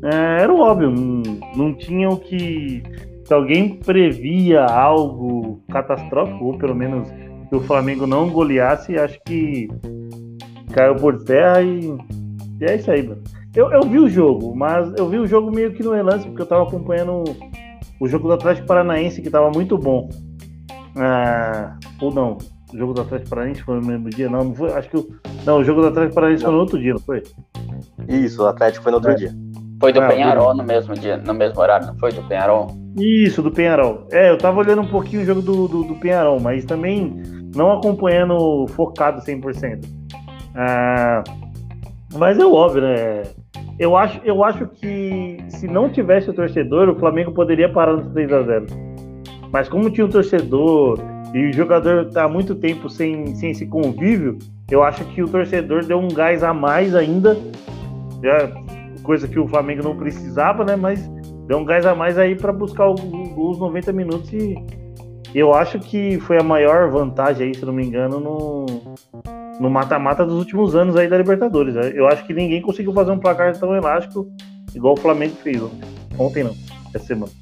é, era óbvio, não, não tinha o que. Se alguém previa algo catastrófico, ou pelo menos que o Flamengo não goleasse, acho que caiu por terra e, e é isso aí, mano. Eu, eu vi o jogo, mas eu vi o jogo meio que no relance, porque eu tava acompanhando o jogo do Atlético Paranaense, que tava muito bom. Ah, ou não, o jogo do Atlético Paranaense foi no mesmo dia? Não, não foi. Acho que o, não, o jogo do Atlético Paranaense não. foi no outro dia, não foi? Isso, o Atlético foi no outro é. dia. Foi do ah, Penharol no mesmo dia, no mesmo horário, não foi? Do Penharol? Isso, do Penharol. É, eu tava olhando um pouquinho o jogo do, do, do Penharol, mas também não acompanhando focado 100%. Ah, mas é óbvio, né? Eu acho, eu acho que se não tivesse o torcedor, o Flamengo poderia parar no 3 a 0 Mas como tinha o um torcedor e o jogador tá há muito tempo sem, sem esse convívio, eu acho que o torcedor deu um gás a mais ainda. Já coisa que o Flamengo não precisava, né? Mas deu um gás a mais aí para buscar os 90 minutos e eu acho que foi a maior vantagem aí, se não me engano, no no mata-mata dos últimos anos aí da Libertadores. Eu acho que ninguém conseguiu fazer um placar tão elástico igual o Flamengo fez ontem. Ontem não, essa semana.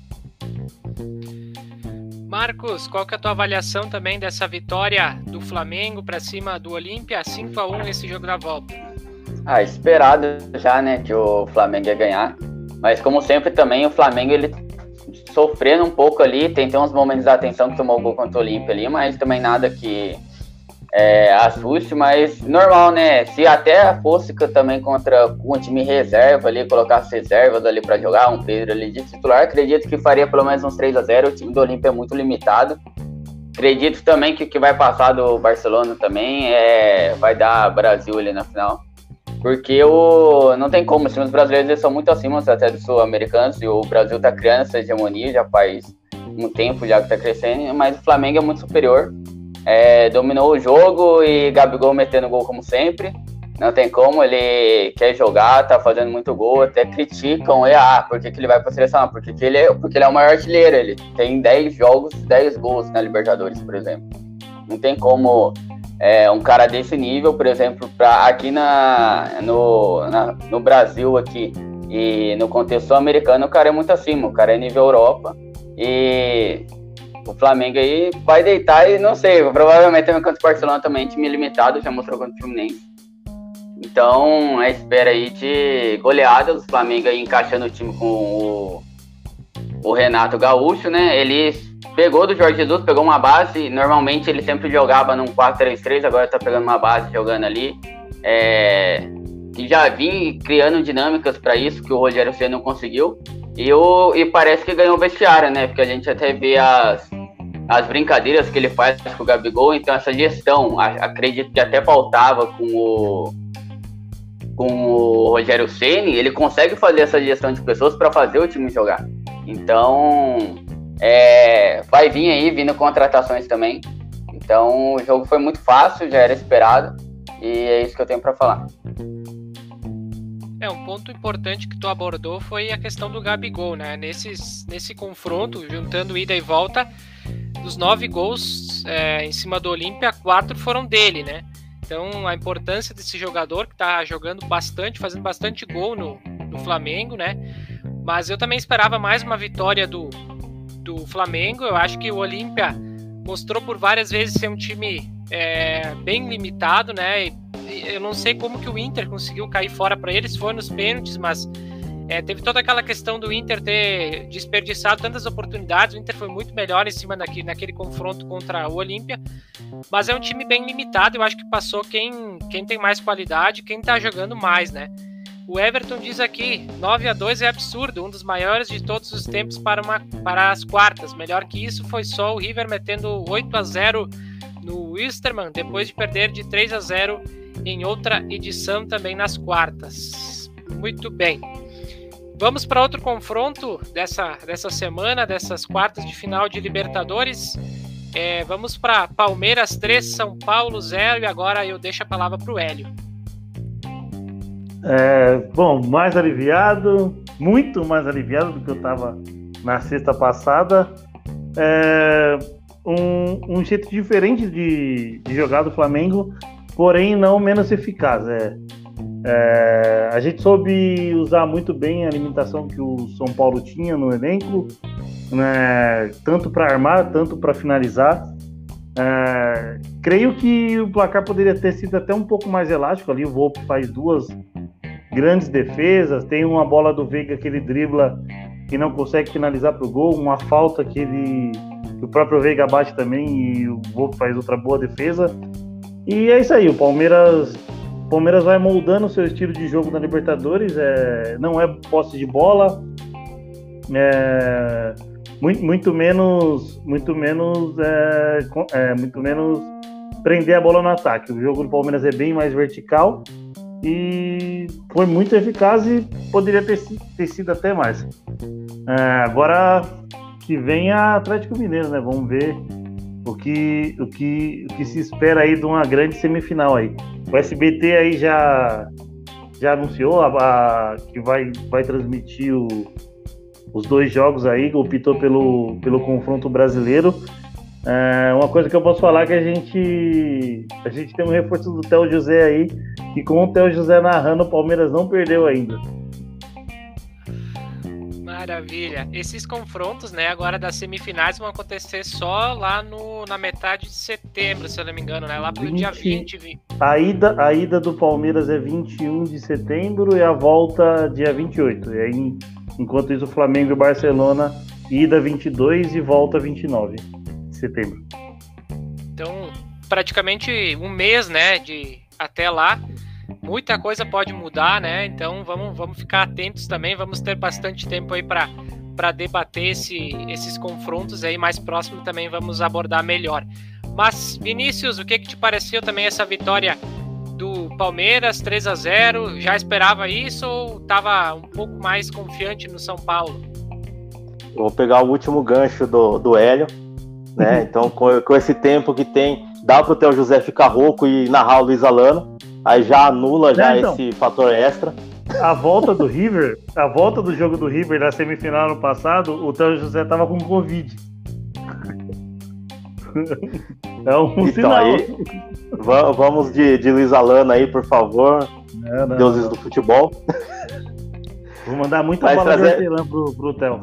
Marcos, qual que é a tua avaliação também dessa vitória do Flamengo para cima do Olímpia, 5 a 1 nesse jogo da volta? Ah, esperado já, né, que o Flamengo ia ganhar. Mas como sempre também o Flamengo ele sofrendo um pouco ali, tem, tem uns momentos da atenção que tomou o gol contra o Olímpia ali, mas também nada que é, assuste, mas normal, né? Se até fosse também contra um time reserva ali, colocasse reservas ali para jogar, um Pedro ali de titular, acredito que faria pelo menos uns 3 a 0 O time do Olímpia é muito limitado. Acredito também que o que vai passar do Barcelona também é, vai dar Brasil ali na final. Porque o, não tem como, os times brasileiros eles são muito acima até dos sul-americanos e o Brasil está criando essa hegemonia já faz um tempo já que está crescendo, mas o Flamengo é muito superior. É, dominou o jogo e Gabigol metendo gol como sempre. Não tem como, ele quer jogar, tá fazendo muito gol, até criticam, e, ah, por que, que ele vai pra seleção? Porque, que ele é, porque ele é o maior artilheiro, ele tem 10 jogos, 10 gols na Libertadores, por exemplo. Não tem como é, um cara desse nível, por exemplo, pra, aqui na, no, na, no Brasil aqui e no contexto americano, o cara é muito acima, o cara é nível Europa. E o Flamengo aí vai deitar e não sei, provavelmente também contra o Barcelona também, time limitado, já mostrou contra o Fluminense. Então, a espera aí de goleada do Flamengo aí encaixando o time com o, o Renato Gaúcho, né? Ele pegou do Jorge Jesus, pegou uma base, normalmente ele sempre jogava num 4-3-3, agora tá pegando uma base jogando ali. É, e já vim criando dinâmicas para isso que o Rogério Ceni não conseguiu. E, o, e parece que ganhou vestiário, né? Porque a gente até vê as, as brincadeiras que ele faz com o Gabigol, então essa gestão, acredito que até faltava com o com o Rogério Ceni, ele consegue fazer essa gestão de pessoas para fazer o time jogar. Então, é, vai vir aí, vindo contratações também. Então, o jogo foi muito fácil, já era esperado, e é isso que eu tenho para falar. É, um ponto importante que tu abordou foi a questão do Gabigol, né? Nesses, nesse confronto, juntando ida e volta, dos nove gols é, em cima do Olímpia, quatro foram dele, né? Então, a importância desse jogador que está jogando bastante, fazendo bastante gol no, no Flamengo, né? Mas eu também esperava mais uma vitória do, do Flamengo. Eu acho que o Olímpia mostrou por várias vezes ser um time é, bem limitado, né? eu não sei como que o Inter conseguiu cair fora para eles, foi nos pênaltis, mas é, teve toda aquela questão do Inter ter desperdiçado tantas oportunidades. O Inter foi muito melhor em cima daquele, naquele confronto contra o Olímpia. Mas é um time bem limitado. Eu acho que passou quem, quem tem mais qualidade, quem tá jogando mais, né? O Everton diz aqui: 9 a 2 é absurdo, um dos maiores de todos os tempos para, uma, para as quartas. Melhor que isso foi só o River metendo 8 a 0 no Wisterman, depois de perder de 3 a 0 em outra edição também nas quartas. Muito bem. Vamos para outro confronto dessa, dessa semana, dessas quartas de final de Libertadores. É, vamos para Palmeiras 3, São Paulo 0 e agora eu deixo a palavra para o Hélio. É, bom, mais aliviado, muito mais aliviado do que eu estava na sexta passada. É, um, um jeito diferente de, de jogar do Flamengo porém não menos eficaz. É, é, a gente soube usar muito bem a limitação que o São Paulo tinha no elenco, né, tanto para armar, tanto para finalizar. É, creio que o placar poderia ter sido até um pouco mais elástico ali. O Volpe faz duas grandes defesas, tem uma bola do Veiga que ele dribla e não consegue finalizar para o gol, uma falta que ele que o próprio Veiga bate também e o Volpe faz outra boa defesa. E é isso aí, o Palmeiras, Palmeiras vai moldando o seu estilo de jogo na Libertadores, é, não é posse de bola, é, muito, muito menos, muito menos, é, é, muito menos prender a bola no ataque. O jogo do Palmeiras é bem mais vertical e foi muito eficaz e poderia ter, ter sido até mais. É, agora que vem a Atlético Mineiro, né? Vamos ver o que, o que, o que se espera aí de uma grande semifinal aí. O SBT aí já, já anunciou a, a, que vai, vai transmitir o, os dois jogos aí, optou pelo, pelo confronto brasileiro. É, uma coisa que eu posso falar é que a gente, a gente tem um reforço do Theo José aí, que com o Theo José narrando, o Palmeiras não perdeu ainda. Maravilha. Esses confrontos, né, agora das semifinais vão acontecer só lá no, na metade de setembro, se eu não me engano, né? Lá pelo 20, dia 20. A ida, a ida do Palmeiras é 21 de setembro e a volta dia 28. E aí, enquanto isso, o Flamengo e Barcelona, ida 22 e volta 29 de setembro. Então, praticamente um mês, né, de até lá muita coisa pode mudar, né? Então vamos, vamos ficar atentos também, vamos ter bastante tempo aí para para debater esse, esses confrontos aí mais próximo também vamos abordar melhor. Mas Vinícius, o que que te pareceu também essa vitória do Palmeiras 3 a 0? Já esperava isso ou estava um pouco mais confiante no São Paulo? vou pegar o último gancho do, do Hélio, né? Então com, com esse tempo que tem, dá para o Theo José ficar rouco e narrar o Luiz Alano aí já anula já então, esse fator extra. A volta do River, a volta do jogo do River na semifinal no passado, o Théo José tava com Covid. É um então, sinal. Aí, vamos de, de Luiz Alana aí, por favor. É, não, Deuses não. do futebol. Vou mandar muita Mas bola trazer... de pro, pro Theo.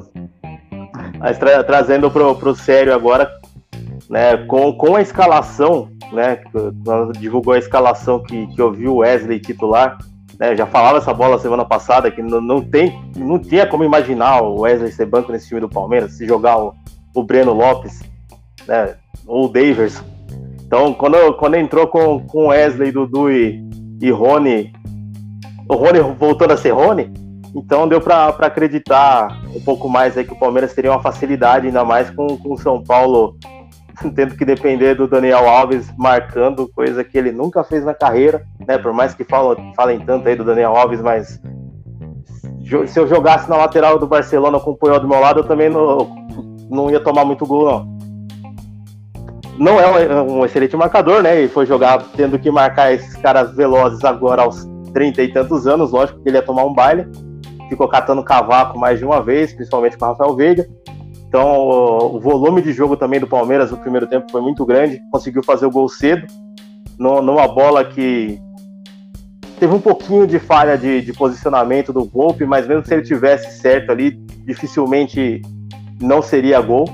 Mas tra trazendo pro, pro sério agora, né, com, com a escalação né? Divulgou a escalação que, que eu vi o Wesley titular. Né, já falava essa bola semana passada que não, não, tem, não tinha como imaginar o Wesley ser banco nesse time do Palmeiras, se jogar o, o Breno Lopes, né, ou o Daverson. Então, quando, quando entrou com, com Wesley, Dudu e, e Rony, o Rony voltando a ser Rony, então deu para acreditar um pouco mais aí que o Palmeiras teria uma facilidade, ainda mais com o São Paulo tendo que depender do Daniel Alves marcando, coisa que ele nunca fez na carreira, né? Por mais que falam, falem tanto aí do Daniel Alves, mas se eu jogasse na lateral do Barcelona com o Puyol do meu lado, eu também não, não ia tomar muito gol, não. Não é um, excelente marcador, né? E foi jogar tendo que marcar esses caras velozes agora aos 30 e tantos anos, lógico que ele ia tomar um baile. Ficou catando cavaco mais de uma vez, principalmente com o Rafael Veiga. Então, o volume de jogo também do Palmeiras no primeiro tempo foi muito grande, conseguiu fazer o gol cedo, numa bola que teve um pouquinho de falha de, de posicionamento do Volpe, mas mesmo se ele tivesse certo ali, dificilmente não seria gol,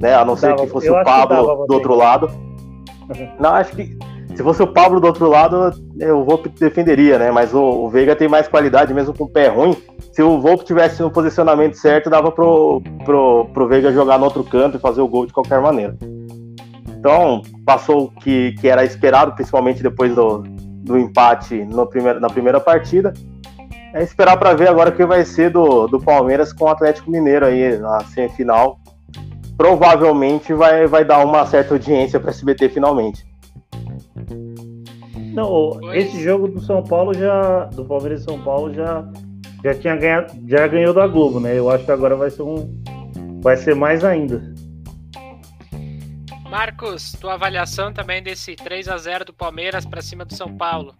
né? A não ser que fosse o Pablo do outro lado. Uhum. Não, acho que se fosse o Pablo do outro lado, eu vou defenderia, né? Mas o, o, Veiga tem mais qualidade, mesmo com o pé ruim. Se o Volpe tivesse no posicionamento certo, dava pro, pro, pro Veiga jogar no outro canto e fazer o gol de qualquer maneira. Então, passou o que, que era esperado, principalmente depois do, do empate no primeiro, na primeira partida. É esperar para ver agora o que vai ser do, do Palmeiras com o Atlético Mineiro aí na semifinal. Provavelmente vai, vai dar uma certa audiência para SBT finalmente. Não, esse jogo do São Paulo já. Do Palmeiras e São Paulo já, já tinha ganhado. Já ganhou da Globo, né? Eu acho que agora vai ser um. Vai ser mais ainda. Marcos, tua avaliação também desse 3 a 0 do Palmeiras para cima do São Paulo.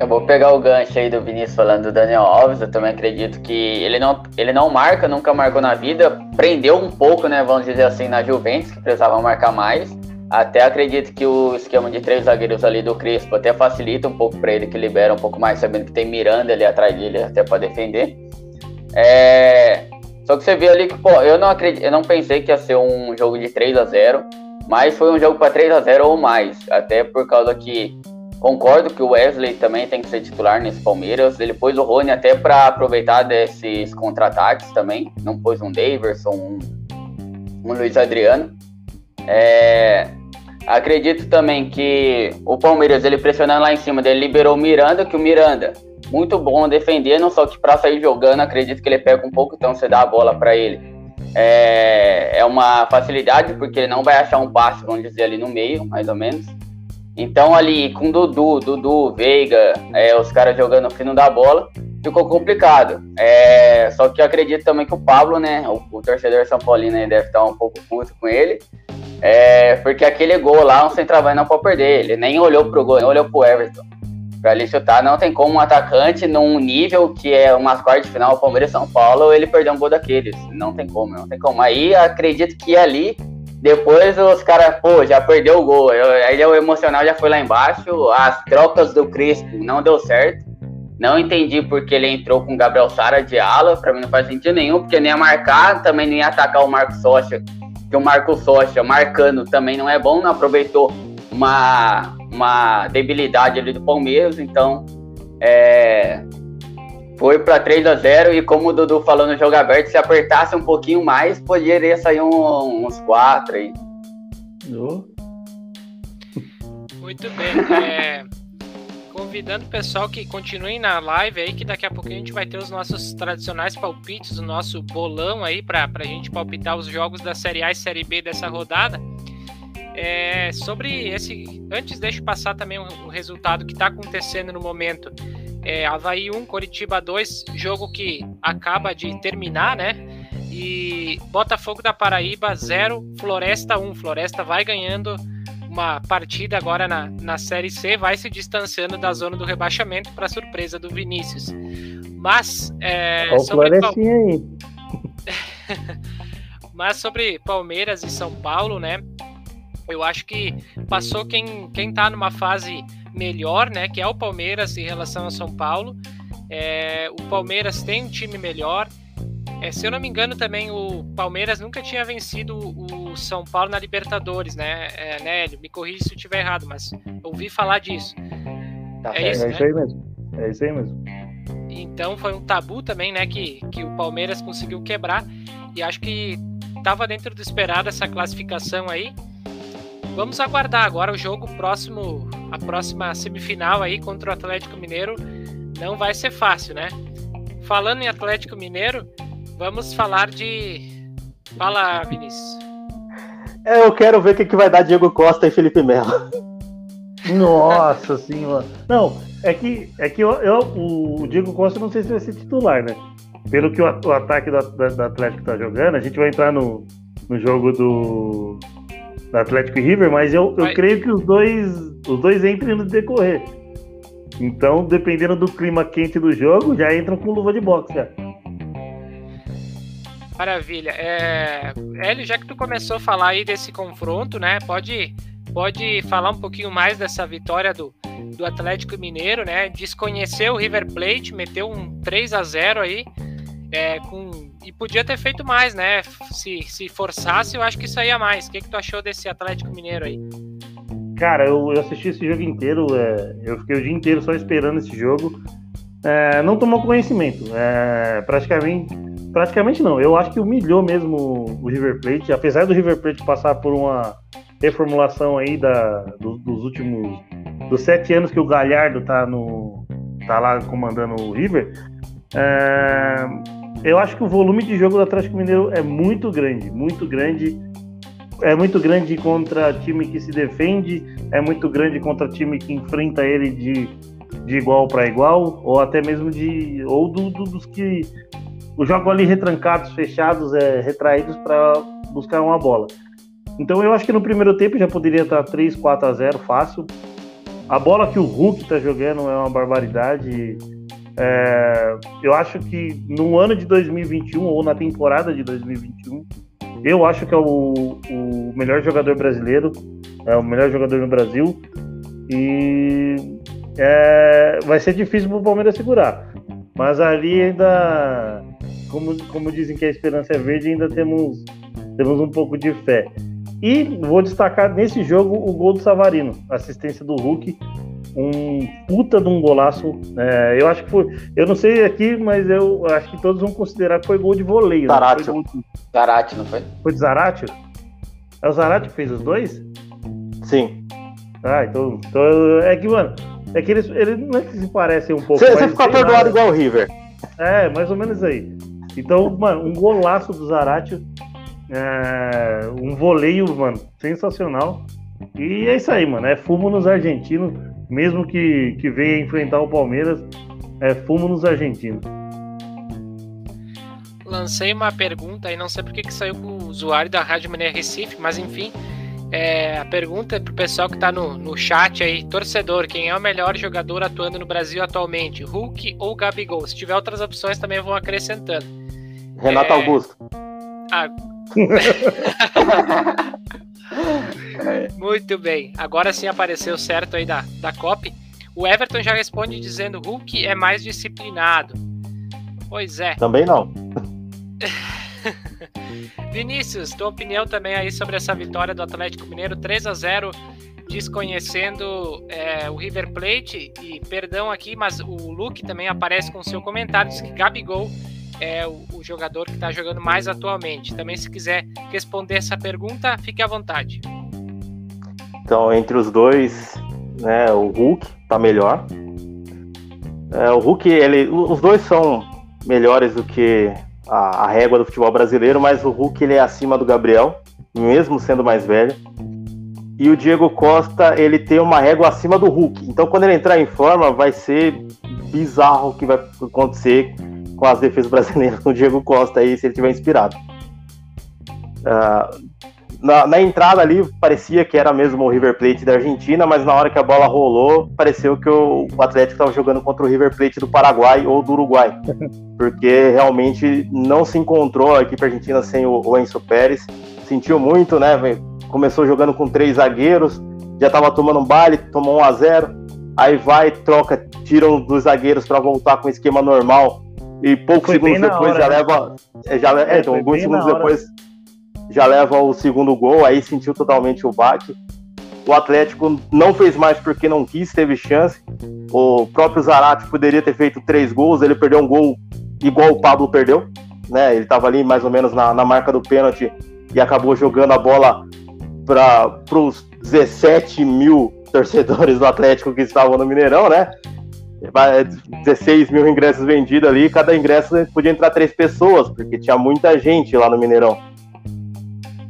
Eu vou pegar o gancho aí do Vinícius falando do Daniel Alves. Eu também acredito que ele não, ele não marca, nunca marcou na vida. Prendeu um pouco, né? Vamos dizer assim, na Juventus, que precisava marcar mais. Até acredito que o esquema de três zagueiros ali do Crespo até facilita um pouco para ele, que libera um pouco mais, sabendo que tem Miranda ali atrás dele até para defender. É... Só que você vê ali que, pô, eu não acredito, eu não pensei que ia ser um jogo de 3 a 0 mas foi um jogo para 3 a 0 ou mais. Até por causa que concordo que o Wesley também tem que ser titular nesse Palmeiras. Ele pôs o Rony até para aproveitar desses contra-ataques também. Não pôs um Daverson, um, um Luiz Adriano. É, Acredito também que o Palmeiras, ele pressionando lá em cima dele, liberou o Miranda, que o Miranda, muito bom defendendo, só que para sair jogando, acredito que ele pega um pouco, então você dá a bola para ele. É, é uma facilidade, porque ele não vai achar um passe, vamos dizer, ali no meio, mais ou menos. Então, ali com Dudu, Dudu, Veiga, é, os caras jogando fino da bola, ficou complicado. É, só que eu acredito também que o Pablo, né, o, o torcedor São Paulino deve estar um pouco puto com ele, é, porque aquele gol lá, um centroavante não pode perder. Ele nem olhou pro gol, nem olhou pro Everton. Pra ele chutar, não tem como um atacante num nível que é umas quartas de final, Palmeiras São Paulo, ele perder um gol daqueles. Não tem como, não tem como. Aí acredito que ali, depois os caras, pô, já perdeu o gol. aí o emocional já foi lá embaixo. As trocas do Crespo não deu certo. Não entendi porque ele entrou com o Gabriel Sara de ala, para mim não faz sentido nenhum, porque nem ia marcar, também nem ia atacar o Marco Socha, que o Marco Socha marcando também não é bom, não aproveitou uma, uma debilidade ali do Palmeiras, então é, foi para 3 a 0 e como o Dudu falou no jogo aberto, se apertasse um pouquinho mais, poderia sair um, uns 4 aí. Oh. Muito bem. É, convidando o pessoal que continuem na live aí, que daqui a pouquinho a gente vai ter os nossos tradicionais palpites, o nosso bolão aí para a gente palpitar os jogos da Série A e Série B dessa rodada. É, sobre esse. Antes, deixa eu passar também o, o resultado que está acontecendo no momento. É, Havaí 1, Coritiba 2, jogo que acaba de terminar, né? E Botafogo da Paraíba 0, Floresta 1. Floresta vai ganhando uma partida agora na, na Série C, vai se distanciando da zona do rebaixamento para surpresa do Vinícius. Mas. É, Olha o Florestinha aí. Mas sobre Palmeiras e São Paulo, né? Eu acho que passou quem, quem tá numa fase melhor, né? Que é o Palmeiras em relação a São Paulo. É, o Palmeiras tem um time melhor. É, se eu não me engano, também o Palmeiras nunca tinha vencido o São Paulo na Libertadores, né? É, Nélio, me corrija se eu estiver errado, mas ouvi falar disso. Tá é, isso, é né? isso aí mesmo. É isso aí mesmo. Então foi um tabu também, né? Que, que o Palmeiras conseguiu quebrar. E acho que estava dentro do esperado essa classificação aí. Vamos aguardar agora o jogo próximo, a próxima semifinal aí contra o Atlético Mineiro. Não vai ser fácil, né? Falando em Atlético Mineiro, vamos falar de. Fala, Vinícius. É, eu quero ver o que, que vai dar Diego Costa e Felipe Melo. Nossa senhora. Não, é que, é que eu, eu, o Diego Costa não sei se vai ser titular, né? Pelo que o, o ataque do, do Atlético tá jogando, a gente vai entrar no, no jogo do, do Atlético e River, mas eu, eu creio que os dois, os dois entrem no decorrer. Então, dependendo do clima quente do jogo, já entram com luva de boxe. Já. Maravilha. É... Hélio, já que tu começou a falar aí desse confronto, né? Pode, pode falar um pouquinho mais dessa vitória do, do Atlético Mineiro, né? Desconheceu o River Plate, meteu um 3 a 0 aí. É, com e podia ter feito mais, né? Se, se forçasse, eu acho que saía mais. O que, que tu achou desse Atlético Mineiro aí? Cara, eu, eu assisti esse jogo inteiro, é, eu fiquei o dia inteiro só esperando esse jogo. É, não tomou conhecimento. É, praticamente, praticamente não. Eu acho que humilhou mesmo o River Plate, apesar do River Plate passar por uma reformulação aí da, dos, dos últimos dos sete anos que o Galhardo tá no tá lá comandando o River. É, eu acho que o volume de jogo do Atlético Mineiro é muito grande, muito grande. É muito grande contra time que se defende, é muito grande contra time que enfrenta ele de, de igual para igual, ou até mesmo de. ou do, do, dos que. Jogo ali retrancados, fechados, é, retraídos para buscar uma bola. Então eu acho que no primeiro tempo já poderia estar 3, 4 a 0 fácil. A bola que o Hulk está jogando é uma barbaridade. É, eu acho que no ano de 2021 ou na temporada de 2021, eu acho que é o, o melhor jogador brasileiro, é o melhor jogador no Brasil e é, vai ser difícil para o Palmeiras segurar. Mas ali ainda, como, como dizem que a esperança é verde, ainda temos, temos um pouco de fé. E vou destacar nesse jogo o gol do Savarino, assistência do Hulk, um puta de um golaço. É, eu acho que foi. Eu não sei aqui, mas eu acho que todos vão considerar que foi gol de voleio. Zarate. Né? De... Zarate, não foi? Foi de Zarate? É o Zarate que fez os dois? Sim. Ah, então. então é que, mano. É que eles, eles não é que se parecem um pouco. Você, ficou atordoado igual o River. É, mais ou menos aí. Então, mano, um golaço do Zarate. É, um voleio, mano, sensacional. E é isso aí, mano. É fumo nos argentinos mesmo que, que venha enfrentar o Palmeiras, é fumo nos argentinos. Lancei uma pergunta e não sei porque que saiu com o usuário da Rádio Mané Recife, mas enfim, é, a pergunta é pro pessoal que tá no, no chat aí, torcedor, quem é o melhor jogador atuando no Brasil atualmente, Hulk ou Gabigol? Se tiver outras opções também vão acrescentando. Renato é... Augusto. Ah... Muito bem. Agora sim apareceu certo aí da, da COP. O Everton já responde dizendo Hulk é mais disciplinado. Pois é. Também não. Vinícius, tua opinião também aí sobre essa vitória do Atlético Mineiro 3 a 0 desconhecendo é, o River Plate e perdão aqui, mas o Luke também aparece com seu comentário diz que Gabigol é o, o jogador que está jogando mais atualmente. Também se quiser responder essa pergunta, fique à vontade. Então entre os dois, né, o Hulk tá melhor. É, o Hulk, ele, os dois são melhores do que a, a régua do futebol brasileiro, mas o Hulk ele é acima do Gabriel, mesmo sendo mais velho. E o Diego Costa, ele tem uma régua acima do Hulk. Então, quando ele entrar em forma, vai ser bizarro o que vai acontecer com as defesas brasileiras com o Diego Costa aí, se ele tiver inspirado. Uh, na, na, entrada ali parecia que era mesmo o River Plate da Argentina, mas na hora que a bola rolou, pareceu que o, o Atlético estava jogando contra o River Plate do Paraguai ou do Uruguai, porque realmente não se encontrou a equipe argentina sem o, o Enzo Pérez. Sentiu muito, né? Começou jogando com três zagueiros, já estava tomando um baile, tomou 1 a 0 aí vai, troca, tira um dos zagueiros para voltar com o esquema normal e poucos foi segundos depois hora, já né? leva. Já, é, então, alguns segundos depois já leva o segundo gol, aí sentiu totalmente o baque. O Atlético não fez mais porque não quis, teve chance. O próprio Zarate poderia ter feito três gols, ele perdeu um gol igual o Pablo perdeu. Né? Ele estava ali mais ou menos na, na marca do pênalti e acabou jogando a bola para os 17 mil torcedores do Atlético que estavam no Mineirão, né? 16 mil ingressos vendidos ali, cada ingresso podia entrar três pessoas, porque tinha muita gente lá no Mineirão.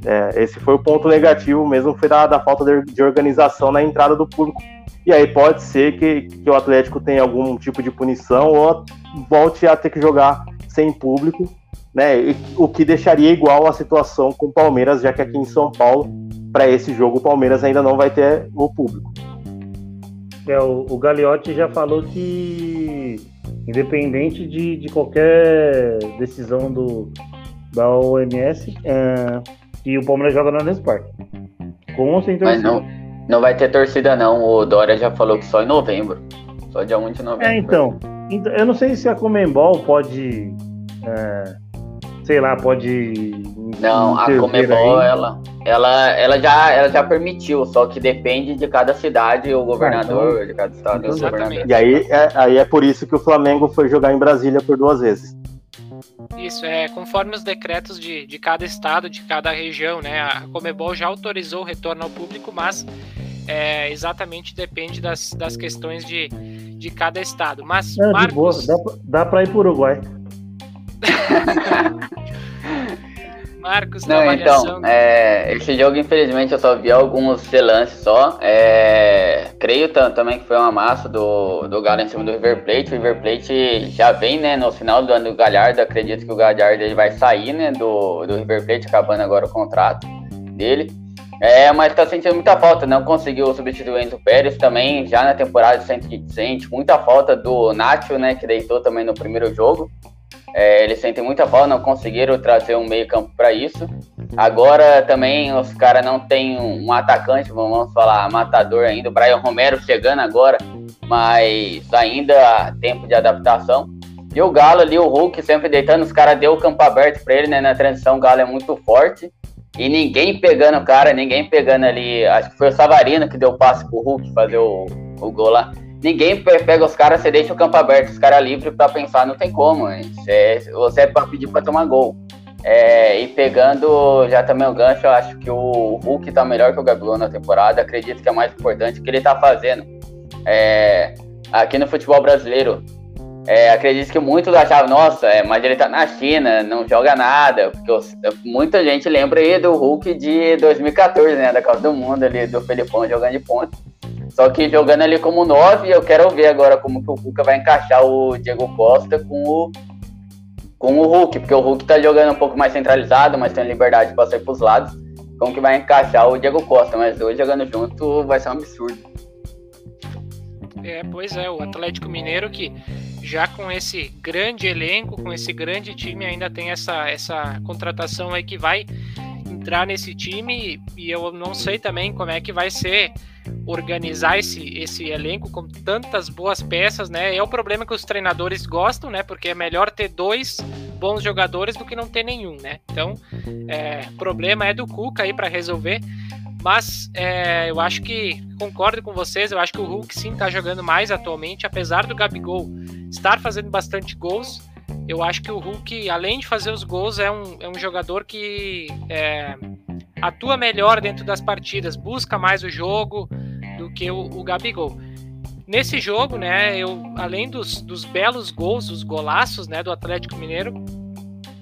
É, esse foi o ponto negativo mesmo, foi da, da falta de, de, organização na entrada do público. E aí pode ser que, que o Atlético tenha algum tipo de punição ou volte a ter que jogar sem público, né? E, o que deixaria igual a situação com o Palmeiras, já que aqui em São Paulo, para esse jogo, o Palmeiras ainda não vai ter o público. É, o, o Gagliotti já falou que, independente de, de qualquer decisão do, da OMS, é, que o Palmeiras joga no Allianz Parque. Com ou sem torcida. Mas não, não vai ter torcida não, o Dória já falou que só em novembro. Só dia 1 de novembro. É, então, então eu não sei se a Comembol pode... É, sei lá, pode. Não, a Comebol, ela, ela, ela, já, ela já permitiu, só que depende de cada cidade, o governador ah, então, de cada estado. Governador. E aí é, aí é por isso que o Flamengo foi jogar em Brasília por duas vezes. Isso, é conforme os decretos de, de cada estado, de cada região, né? A Comebol já autorizou o retorno ao público, mas é, exatamente depende das, das questões de, de cada estado. Mas, Não, Marcos... dá, dá para ir para o Uruguai. Marcos, Não, então, é, esse jogo, infelizmente, eu só vi alguns relances só. É, creio também que foi uma massa do, do Galo em cima do River Plate. O River Plate já vem, né, no final do ano do Galhardo. Acredito que o Galhardo ele vai sair, né, do, do River Plate, acabando agora o contrato dele. É, mas tá sentindo muita falta, não conseguiu substituir o Enzo Pérez também, já na temporada sente, sente muita falta do Nacho, né, que deitou também no primeiro jogo. É, eles sentem muita falta, não conseguiram trazer um meio campo para isso. Agora também os caras não tem um atacante, vamos falar, matador ainda. O Brian Romero chegando agora, mas ainda há tempo de adaptação. E o Galo ali, o Hulk sempre deitando, os caras deu o campo aberto para ele, né? Na transição o Galo é muito forte. E ninguém pegando o cara, ninguém pegando ali. Acho que foi o Savarino que deu o passe pro Hulk fazer o, o gol lá ninguém pega os caras, você deixa o campo aberto, os caras livres para pensar, não tem como. É, você é para pedir para tomar gol. É, e pegando já também o gancho, eu acho que o Hulk tá melhor que o Gabigol na temporada. Acredito que é mais importante o que ele tá fazendo. É, aqui no futebol brasileiro, é, acredito que muitos achavam, nossa, é, mas ele tá na China, não joga nada. Porque eu, muita gente lembra aí do Hulk de 2014, né? Da Copa do Mundo ali, do Felipão jogando de ponta. Só que jogando ali como 9, eu quero ver agora como que o Cuca vai encaixar o Diego Costa com o, com o Hulk, porque o Hulk tá jogando um pouco mais centralizado, mas tem liberdade para sair pros lados. Como que vai encaixar o Diego Costa, mas hoje jogando junto vai ser um absurdo. É, pois é, o Atlético Mineiro que já com esse grande elenco, com esse grande time, ainda tem essa, essa contratação aí que vai entrar nesse time e eu não sei também como é que vai ser organizar esse, esse elenco com tantas boas peças, né? É o problema que os treinadores gostam, né? Porque é melhor ter dois bons jogadores do que não ter nenhum, né? Então, é, problema é do Cuca aí para resolver. Mas é, eu acho que concordo com vocês. Eu acho que o Hulk sim está jogando mais atualmente, apesar do Gabigol estar fazendo bastante gols. Eu acho que o Hulk, além de fazer os gols, é um, é um jogador que é, atua melhor dentro das partidas, busca mais o jogo do que o, o Gabigol. Nesse jogo, né, eu, além dos, dos belos gols, os golaços né, do Atlético Mineiro,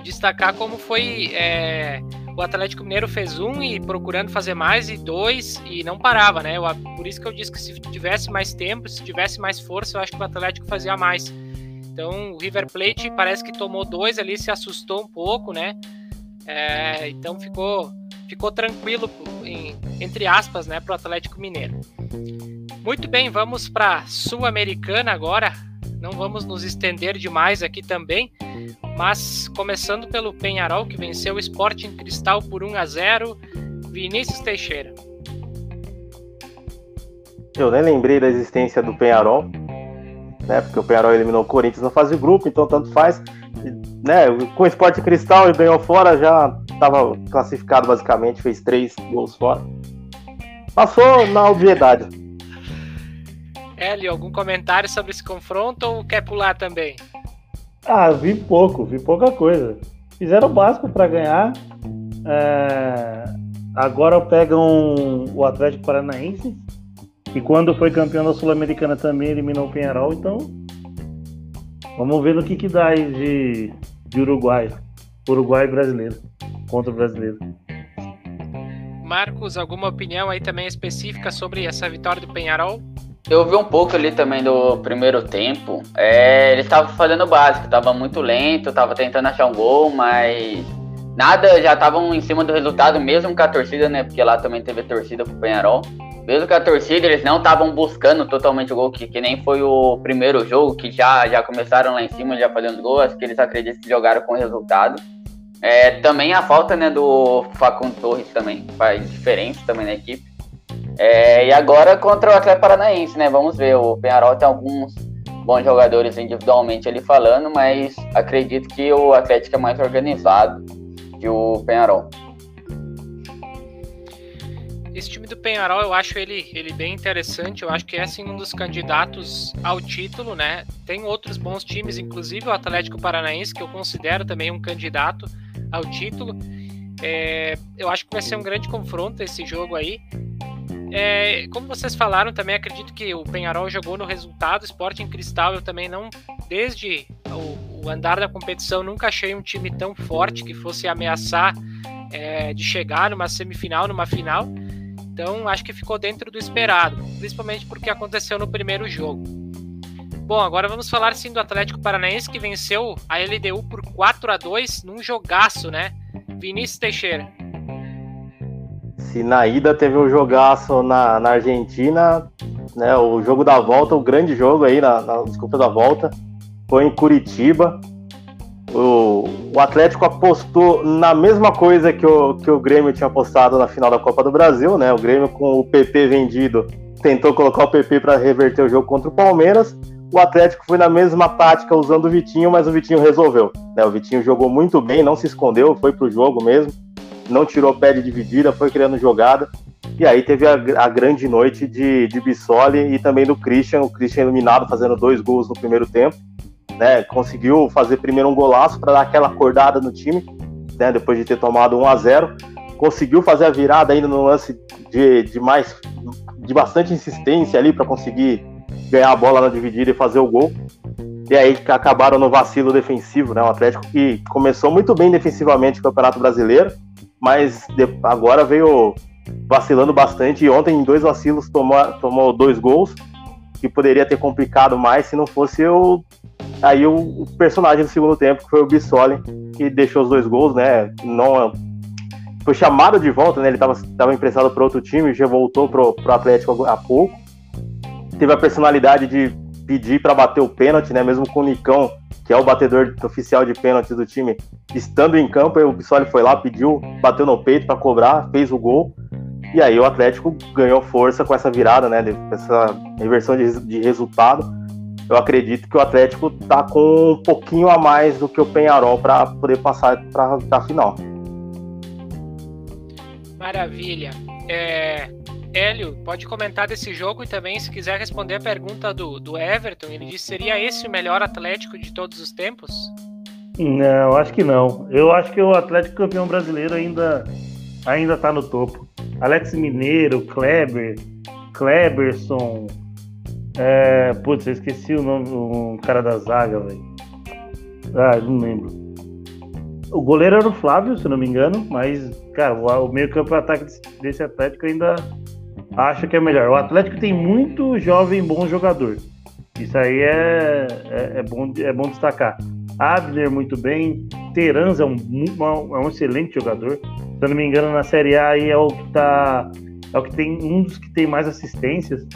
destacar como foi. É, o Atlético Mineiro fez um e procurando fazer mais, e dois, e não parava, né? Eu, por isso que eu disse que se tivesse mais tempo, se tivesse mais força, eu acho que o Atlético fazia mais. Então o River Plate parece que tomou dois ali, se assustou um pouco, né? É, então ficou, ficou tranquilo, em, entre aspas, né, para o Atlético Mineiro. Muito bem, vamos para Sul-Americana agora. Não vamos nos estender demais aqui também, mas começando pelo Penharol, que venceu o Sporting Cristal por 1 a 0 Vinícius Teixeira. Eu nem lembrei da existência do Penharol né? Porque o Penharol eliminou o Corinthians na fase de grupo, então tanto faz. Né, com o Sport Cristal e ganhou fora, já estava classificado basicamente, fez três gols fora. Passou na obviedade. Hélio, algum comentário sobre esse confronto ou quer pular também? Ah, vi pouco, vi pouca coisa. Fizeram o básico para ganhar. É... Agora pegam o Atlético Paranaense, e quando foi campeão da Sul-Americana também eliminou o Penharol, então vamos ver no que, que dá aí de, de Uruguai. Uruguai brasileiro. Contra o brasileiro. Marcos, alguma opinião aí também específica sobre essa vitória do Penharol? Eu vi um pouco ali também do primeiro tempo. É, ele estava fazendo o básico, estava muito lento, estava tentando achar um gol, mas nada, já estavam em cima do resultado, mesmo com a torcida, né? Porque lá também teve torcida pro Penharol mesmo que a torcida, eles não estavam buscando totalmente o gol, que, que nem foi o primeiro jogo, que já, já começaram lá em cima, já fazendo gol, acho que eles acreditam que jogaram com resultado. É, também a falta né, do Facundo Torres também faz diferença também na equipe. É, e agora contra o Atlético Paranaense, né? Vamos ver, o Penharol tem alguns bons jogadores individualmente ali falando, mas acredito que o Atlético é mais organizado que o Penharol. Esse time do Penharol, eu acho ele, ele bem interessante. Eu acho que é assim, um dos candidatos ao título, né? Tem outros bons times, inclusive o Atlético Paranaense, que eu considero também um candidato ao título. É, eu acho que vai ser um grande confronto esse jogo aí. É, como vocês falaram, também acredito que o Penharol jogou no resultado. Sporting Cristal, eu também não, desde o, o andar da competição, nunca achei um time tão forte que fosse ameaçar é, de chegar numa semifinal, numa final. Então, acho que ficou dentro do esperado, principalmente porque aconteceu no primeiro jogo. Bom, agora vamos falar sim do Atlético Paranaense que venceu a LDU por 4 a 2 num jogaço, né? Vinícius Teixeira. Se na ida teve um jogaço na, na Argentina, né? O jogo da volta, o grande jogo aí, na, na desculpa da volta, foi em Curitiba. O, o Atlético apostou na mesma coisa que o, que o Grêmio tinha apostado na final da Copa do Brasil, né? O Grêmio com o PP vendido tentou colocar o PP para reverter o jogo contra o Palmeiras. O Atlético foi na mesma tática usando o Vitinho, mas o Vitinho resolveu. Né? O Vitinho jogou muito bem, não se escondeu, foi pro jogo mesmo, não tirou pé de dividida, foi criando jogada. E aí teve a, a grande noite de, de Bissoli e também do Christian, o Christian iluminado fazendo dois gols no primeiro tempo né, conseguiu fazer primeiro um golaço para dar aquela acordada no time, né, depois de ter tomado 1 a 0 conseguiu fazer a virada ainda no lance de, de mais de bastante insistência ali para conseguir ganhar a bola na dividida e fazer o gol. E aí acabaram no vacilo defensivo, né? O Atlético que começou muito bem defensivamente o Campeonato Brasileiro, mas agora veio vacilando bastante. E ontem, em dois vacilos, tomou, tomou dois gols, que poderia ter complicado mais se não fosse o Aí o, personagem do segundo tempo, que foi o Bissoli, que deixou os dois gols, né? Não foi chamado de volta, né? Ele estava emprestado para outro time, já voltou pro, pro Atlético há pouco. Teve a personalidade de pedir para bater o pênalti, né? Mesmo com o Nicão, que é o batedor oficial de pênalti do time, estando em campo, o Bissoli foi lá, pediu, bateu no peito para cobrar, fez o gol. E aí o Atlético ganhou força com essa virada, né? Essa reversão de, de resultado. Eu acredito que o Atlético tá com um pouquinho a mais do que o Penharol para poder passar para a final. Maravilha. É, Hélio, pode comentar desse jogo e também, se quiser responder a pergunta do, do Everton, ele disse seria esse o melhor Atlético de todos os tempos? Não, acho que não. Eu acho que o Atlético campeão brasileiro ainda ainda tá no topo. Alex Mineiro, Kleber, Kleberson. É, putz, eu esqueci o nome do cara da zaga, velho. Ah, não lembro. O goleiro era o Flávio, se não me engano, mas, cara, o, meio-campo ataque desse Atlético ainda acho que é melhor. O Atlético tem muito jovem bom jogador. Isso aí é, é, é bom, é bom destacar. Abner muito bem, Teranza é um, é um excelente jogador. Se não me engano, na Série A aí é o que tá. É o que tem um dos que tem mais assistências.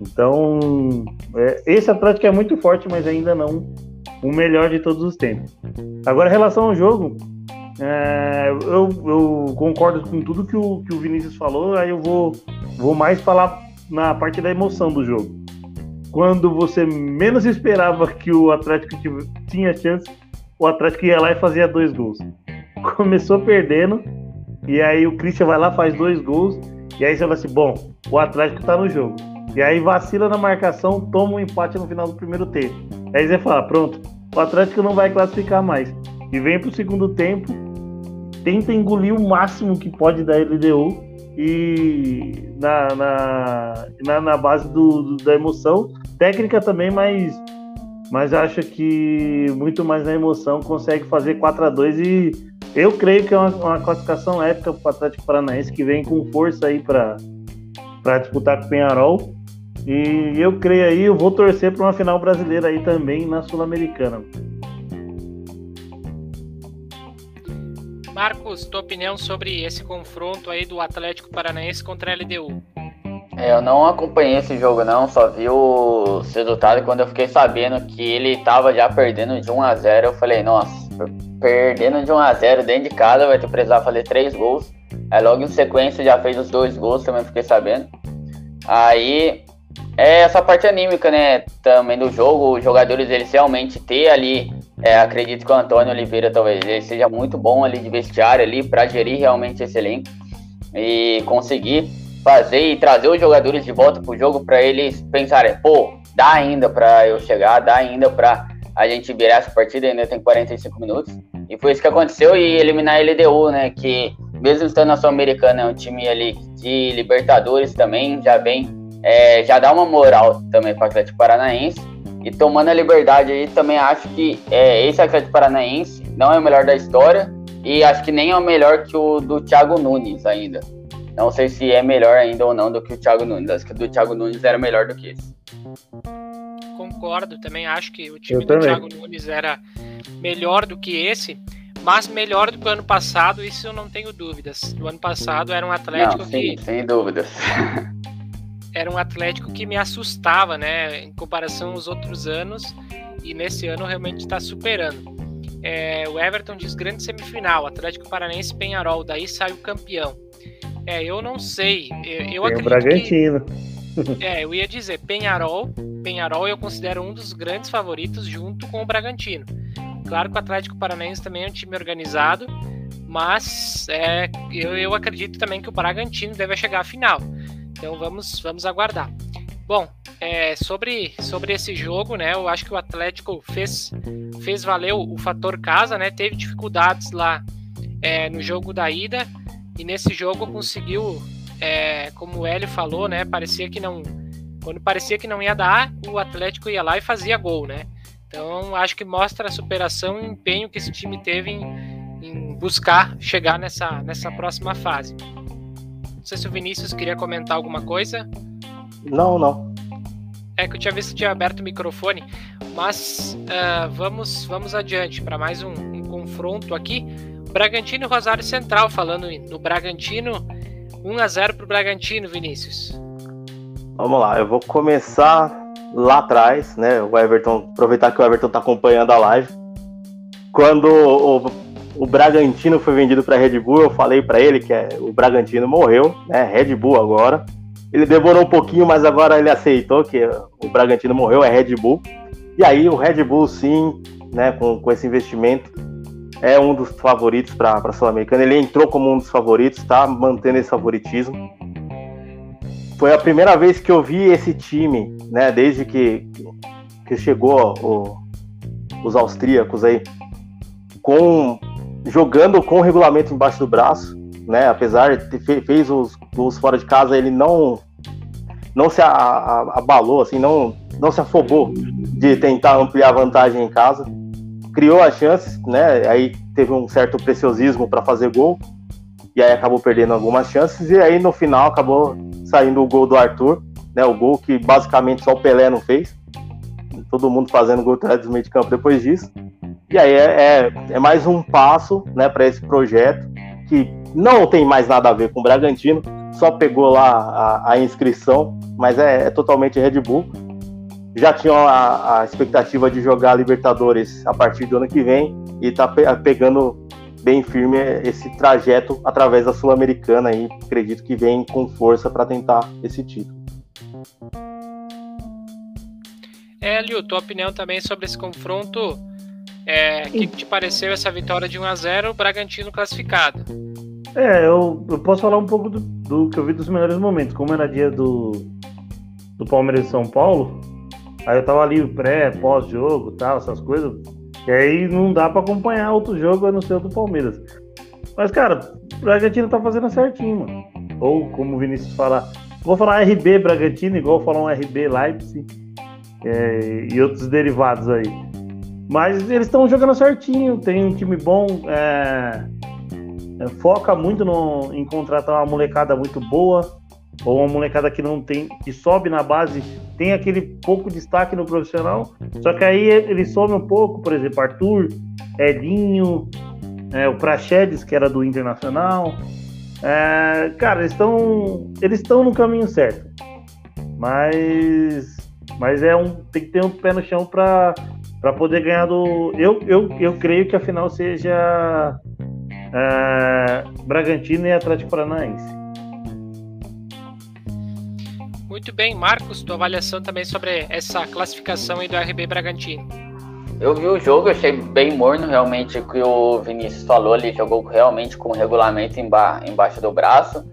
Então, é, esse Atlético é muito forte, mas ainda não o melhor de todos os tempos. Agora, em relação ao jogo, é, eu, eu, concordo com tudo que o, que o Vinícius falou, aí eu vou, vou mais falar na parte da emoção do jogo. Quando você menos esperava que o Atlético tinha chance, o Atlético ia lá e fazia dois gols. Começou perdendo, e aí o Christian vai lá, faz dois gols, e aí você fala assim: bom, o Atlético tá no jogo. E aí vacila na marcação, toma um empate no final do primeiro tempo. Aí você fala: pronto, o Atlético não vai classificar mais. E vem pro segundo tempo, tenta engolir o máximo que pode da LDU e na, na, na, na base do, do, da emoção, técnica também, mas, mas acho que muito mais na emoção consegue fazer 4 a 2 e eu creio que é uma, uma classificação épica para o Atlético Paranaense que vem com força aí para disputar com o Penharol. E eu creio aí, eu vou torcer para uma final brasileira aí também na Sul-Americana. Marcos, tua opinião sobre esse confronto aí do Atlético Paranaense contra a LDU? É, eu não acompanhei esse jogo não, só vi o resultado quando eu fiquei sabendo que ele estava já perdendo de 1 a 0 eu falei, nossa, perdendo de 1 a 0 dentro de casa vai ter que precisar fazer três gols. Aí logo em sequência já fez os dois gols, também fiquei sabendo. Aí é essa parte anímica, né, também do jogo, os jogadores eles realmente ter ali é, acredito que o Antônio Oliveira talvez ele seja muito bom ali de vestiário ali para gerir realmente esse elenco e conseguir fazer e trazer os jogadores de volta pro jogo para eles pensarem, pô, dá ainda para eu chegar, dá ainda para a gente virar essa partida, ainda tem 45 minutos. E foi isso que aconteceu e eliminar a LDU, né, que mesmo estando na Sul-Americana, é um time ali de Libertadores também, já vem, é, já dá uma moral também para o Atlético Paranaense. E tomando a liberdade aí, também acho que é, esse Atlético Paranaense não é o melhor da história e acho que nem é o melhor que o do Thiago Nunes ainda. Não sei se é melhor ainda ou não do que o Thiago Nunes. Acho que o do Thiago Nunes era melhor do que esse. Concordo, também acho que o time Eu do também. Thiago Nunes era melhor do que esse, mas melhor do que o ano passado, isso eu não tenho dúvidas. O ano passado era um Atlético não, sem, que. Sem dúvidas. era um Atlético que me assustava, né, em comparação aos outros anos, e nesse ano realmente está superando. É, o Everton diz grande semifinal, Atlético Paranense Penharol, daí sai o campeão. É, eu não sei, eu, eu Tem o Bragantino. Que, é, eu ia dizer Penharol, Penharol eu considero um dos grandes favoritos junto com o Bragantino. Claro que o Atlético Paranaense também é um time organizado, mas é, eu, eu acredito também que o Bragantino deve chegar à final. Então vamos, vamos aguardar. Bom, é, sobre, sobre esse jogo, né? Eu acho que o Atlético fez, fez valer o, o fator casa, né? Teve dificuldades lá é, no jogo da ida e nesse jogo conseguiu, é, como o Hélio falou, né? Parecia que não, quando parecia que não ia dar, o Atlético ia lá e fazia gol, né? Então acho que mostra a superação e empenho que esse time teve em, em buscar chegar nessa, nessa próxima fase. Não sei se o Vinícius queria comentar alguma coisa. Não, não. É que eu tinha visto que tinha aberto o microfone, mas uh, vamos, vamos adiante para mais um, um, confronto aqui. Bragantino e Rosário Central, falando no Bragantino, 1 a 0 para o Bragantino, Vinícius. Vamos lá, eu vou começar lá atrás, né? O Everton, aproveitar que o Everton está acompanhando a live. quando o, o Bragantino foi vendido para Red Bull, eu falei para ele que é, o Bragantino morreu, né? Red Bull agora. Ele demorou um pouquinho, mas agora ele aceitou que o Bragantino morreu, é Red Bull. E aí o Red Bull, sim, né, com, com esse investimento, é um dos favoritos para a Sul-Americana. Ele entrou como um dos favoritos, está mantendo esse favoritismo. Foi a primeira vez que eu vi esse time, né, desde que, que chegou o, os austríacos aí, com jogando com o regulamento embaixo do braço, né? Apesar de ter fez os gols fora de casa, ele não não se a, a, abalou, assim, não não se afobou de tentar ampliar a vantagem em casa. Criou as chances, né? Aí teve um certo preciosismo para fazer gol e aí acabou perdendo algumas chances e aí no final acabou saindo o gol do Arthur, né? O gol que basicamente só o Pelé não fez. Todo mundo fazendo gol atrás do meio de campo depois disso. E aí é, é, é mais um passo né, para esse projeto que não tem mais nada a ver com o Bragantino, só pegou lá a, a inscrição, mas é, é, totalmente Red Bull. Já tinha a, a, expectativa de jogar Libertadores a partir do ano que vem e está pe pegando bem firme esse trajeto através da Sul-Americana e acredito que vem com força para tentar esse título. É, Liu, tua opinião também sobre esse confronto é, que, te pareceu essa vitória de 1 a 0 Bragantino classificado? É, eu, eu posso falar um pouco do, do, que eu vi dos melhores momentos. Como era dia do, do Palmeiras e São Paulo, aí eu tava ali pré, pós-jogo tal, essas coisas. E aí não dá para acompanhar outro jogo a não ser o do Palmeiras. Mas, cara, o Bragantino tá fazendo certinho, mano. Ou, como o Vinícius fala, vou falar RB Bragantino, igual falar um RB Leipzig é, e outros derivados aí. Mas eles estão jogando certinho, tem um time bom, é, é, foca muito no, em contratar uma molecada muito boa, ou uma molecada que não tem, que sobe na base, tem aquele pouco destaque no profissional, só que aí ele some um pouco, por exemplo, Arthur, Edinho, é, o Praxedes, que era do Internacional. É, cara, eles estão eles estão no caminho certo, mas mas é um tem que ter um pé no chão para para poder ganhar do. Eu, eu, eu creio que a final seja é, Bragantino e Atlético Paranaense. Muito bem, Marcos, tua avaliação também sobre essa classificação aí do RB Bragantino. Eu vi o jogo, achei bem morno realmente o que o Vinícius falou, ele jogou realmente com o regulamento emba embaixo do braço.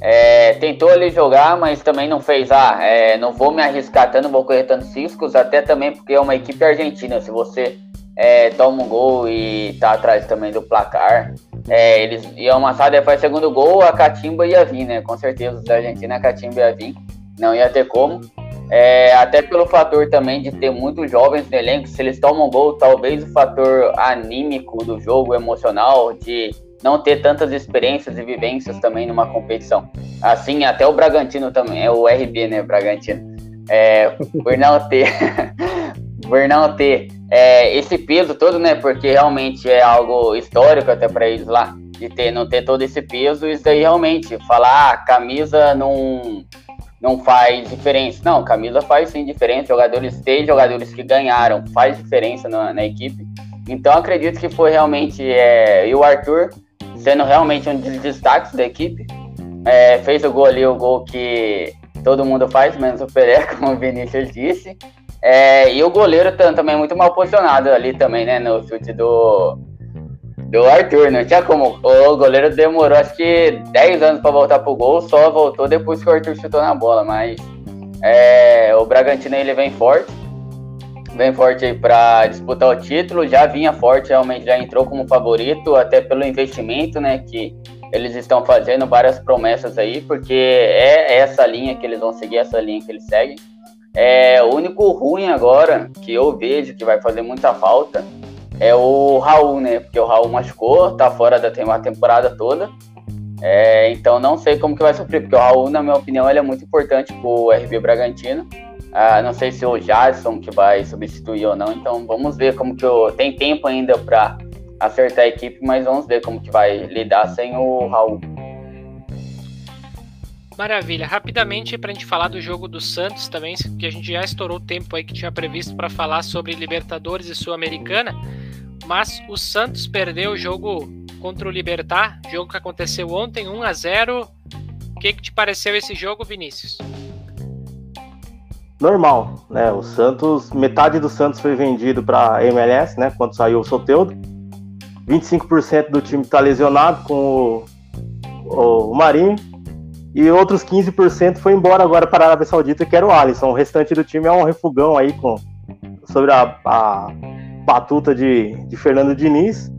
É, tentou ali jogar, mas também não fez. Ah, é, não vou me arriscar tanto, vou correr tantos riscos, até também porque é uma equipe argentina. Se você é, toma um gol e tá atrás também do placar, é, eles iam amassar, depois segundo gol, a Catimba ia vir, né? Com certeza, da Argentina a Catimba ia vir, não ia ter como. É, até pelo fator também de ter muitos jovens no elenco, se eles tomam gol, talvez o fator anímico do jogo, emocional, de não ter tantas experiências e vivências também numa competição. Assim, até o Bragantino também, é o RB, né, Bragantino. É, por não ter, por não ter é, esse peso todo, né, porque realmente é algo histórico até para eles lá, de ter, não ter todo esse peso, isso aí realmente, falar, ah, camisa não, não faz diferença. Não, camisa faz sim diferença, jogadores, ter jogadores que ganharam, faz diferença na, na equipe. Então acredito que foi realmente, é, e o Arthur sendo realmente um dos destaques da equipe. É, fez o gol ali, o gol que todo mundo faz, menos o Pelé, como o Vinícius disse. É, e o goleiro também muito mal posicionado ali também, né? No chute do, do Arthur. Não tinha como. O goleiro demorou acho que 10 anos para voltar pro gol, só voltou depois que o Arthur chutou na bola. Mas é, o Bragantino ele vem forte vem forte aí para disputar o título, já vinha forte, realmente já entrou como favorito, até pelo investimento, né, que eles estão fazendo várias promessas aí, porque é essa linha que eles vão seguir, essa linha que eles seguem. É, o único ruim agora que eu vejo que vai fazer muita falta é o Raul, né? Porque o Raul machucou, tá fora da temporada toda. É, então não sei como que vai sofrer, porque o Raul, na minha opinião, ele é muito importante pro RB Bragantino. Ah, não sei se o Jadson que vai substituir ou não, então vamos ver como que o tem tempo ainda para acertar a equipe, mas vamos ver como que vai lidar sem o Raul. Maravilha. Rapidamente para a gente falar do jogo do Santos também, que a gente já estourou o tempo aí que tinha previsto para falar sobre Libertadores e Sul-Americana. mas o Santos perdeu o jogo contra o Libertar, jogo que aconteceu ontem, 1 a 0 O que, que te pareceu esse jogo, Vinícius? Normal, né? O Santos, metade do Santos foi vendido para MLS, né? Quando saiu o Soteudo. 25% do time está lesionado com o, o Marinho. E outros 15% foi embora agora para a Arábia Saudita, que era o Alisson. O restante do time é um refugão aí com, sobre a, a batuta de, de Fernando Diniz.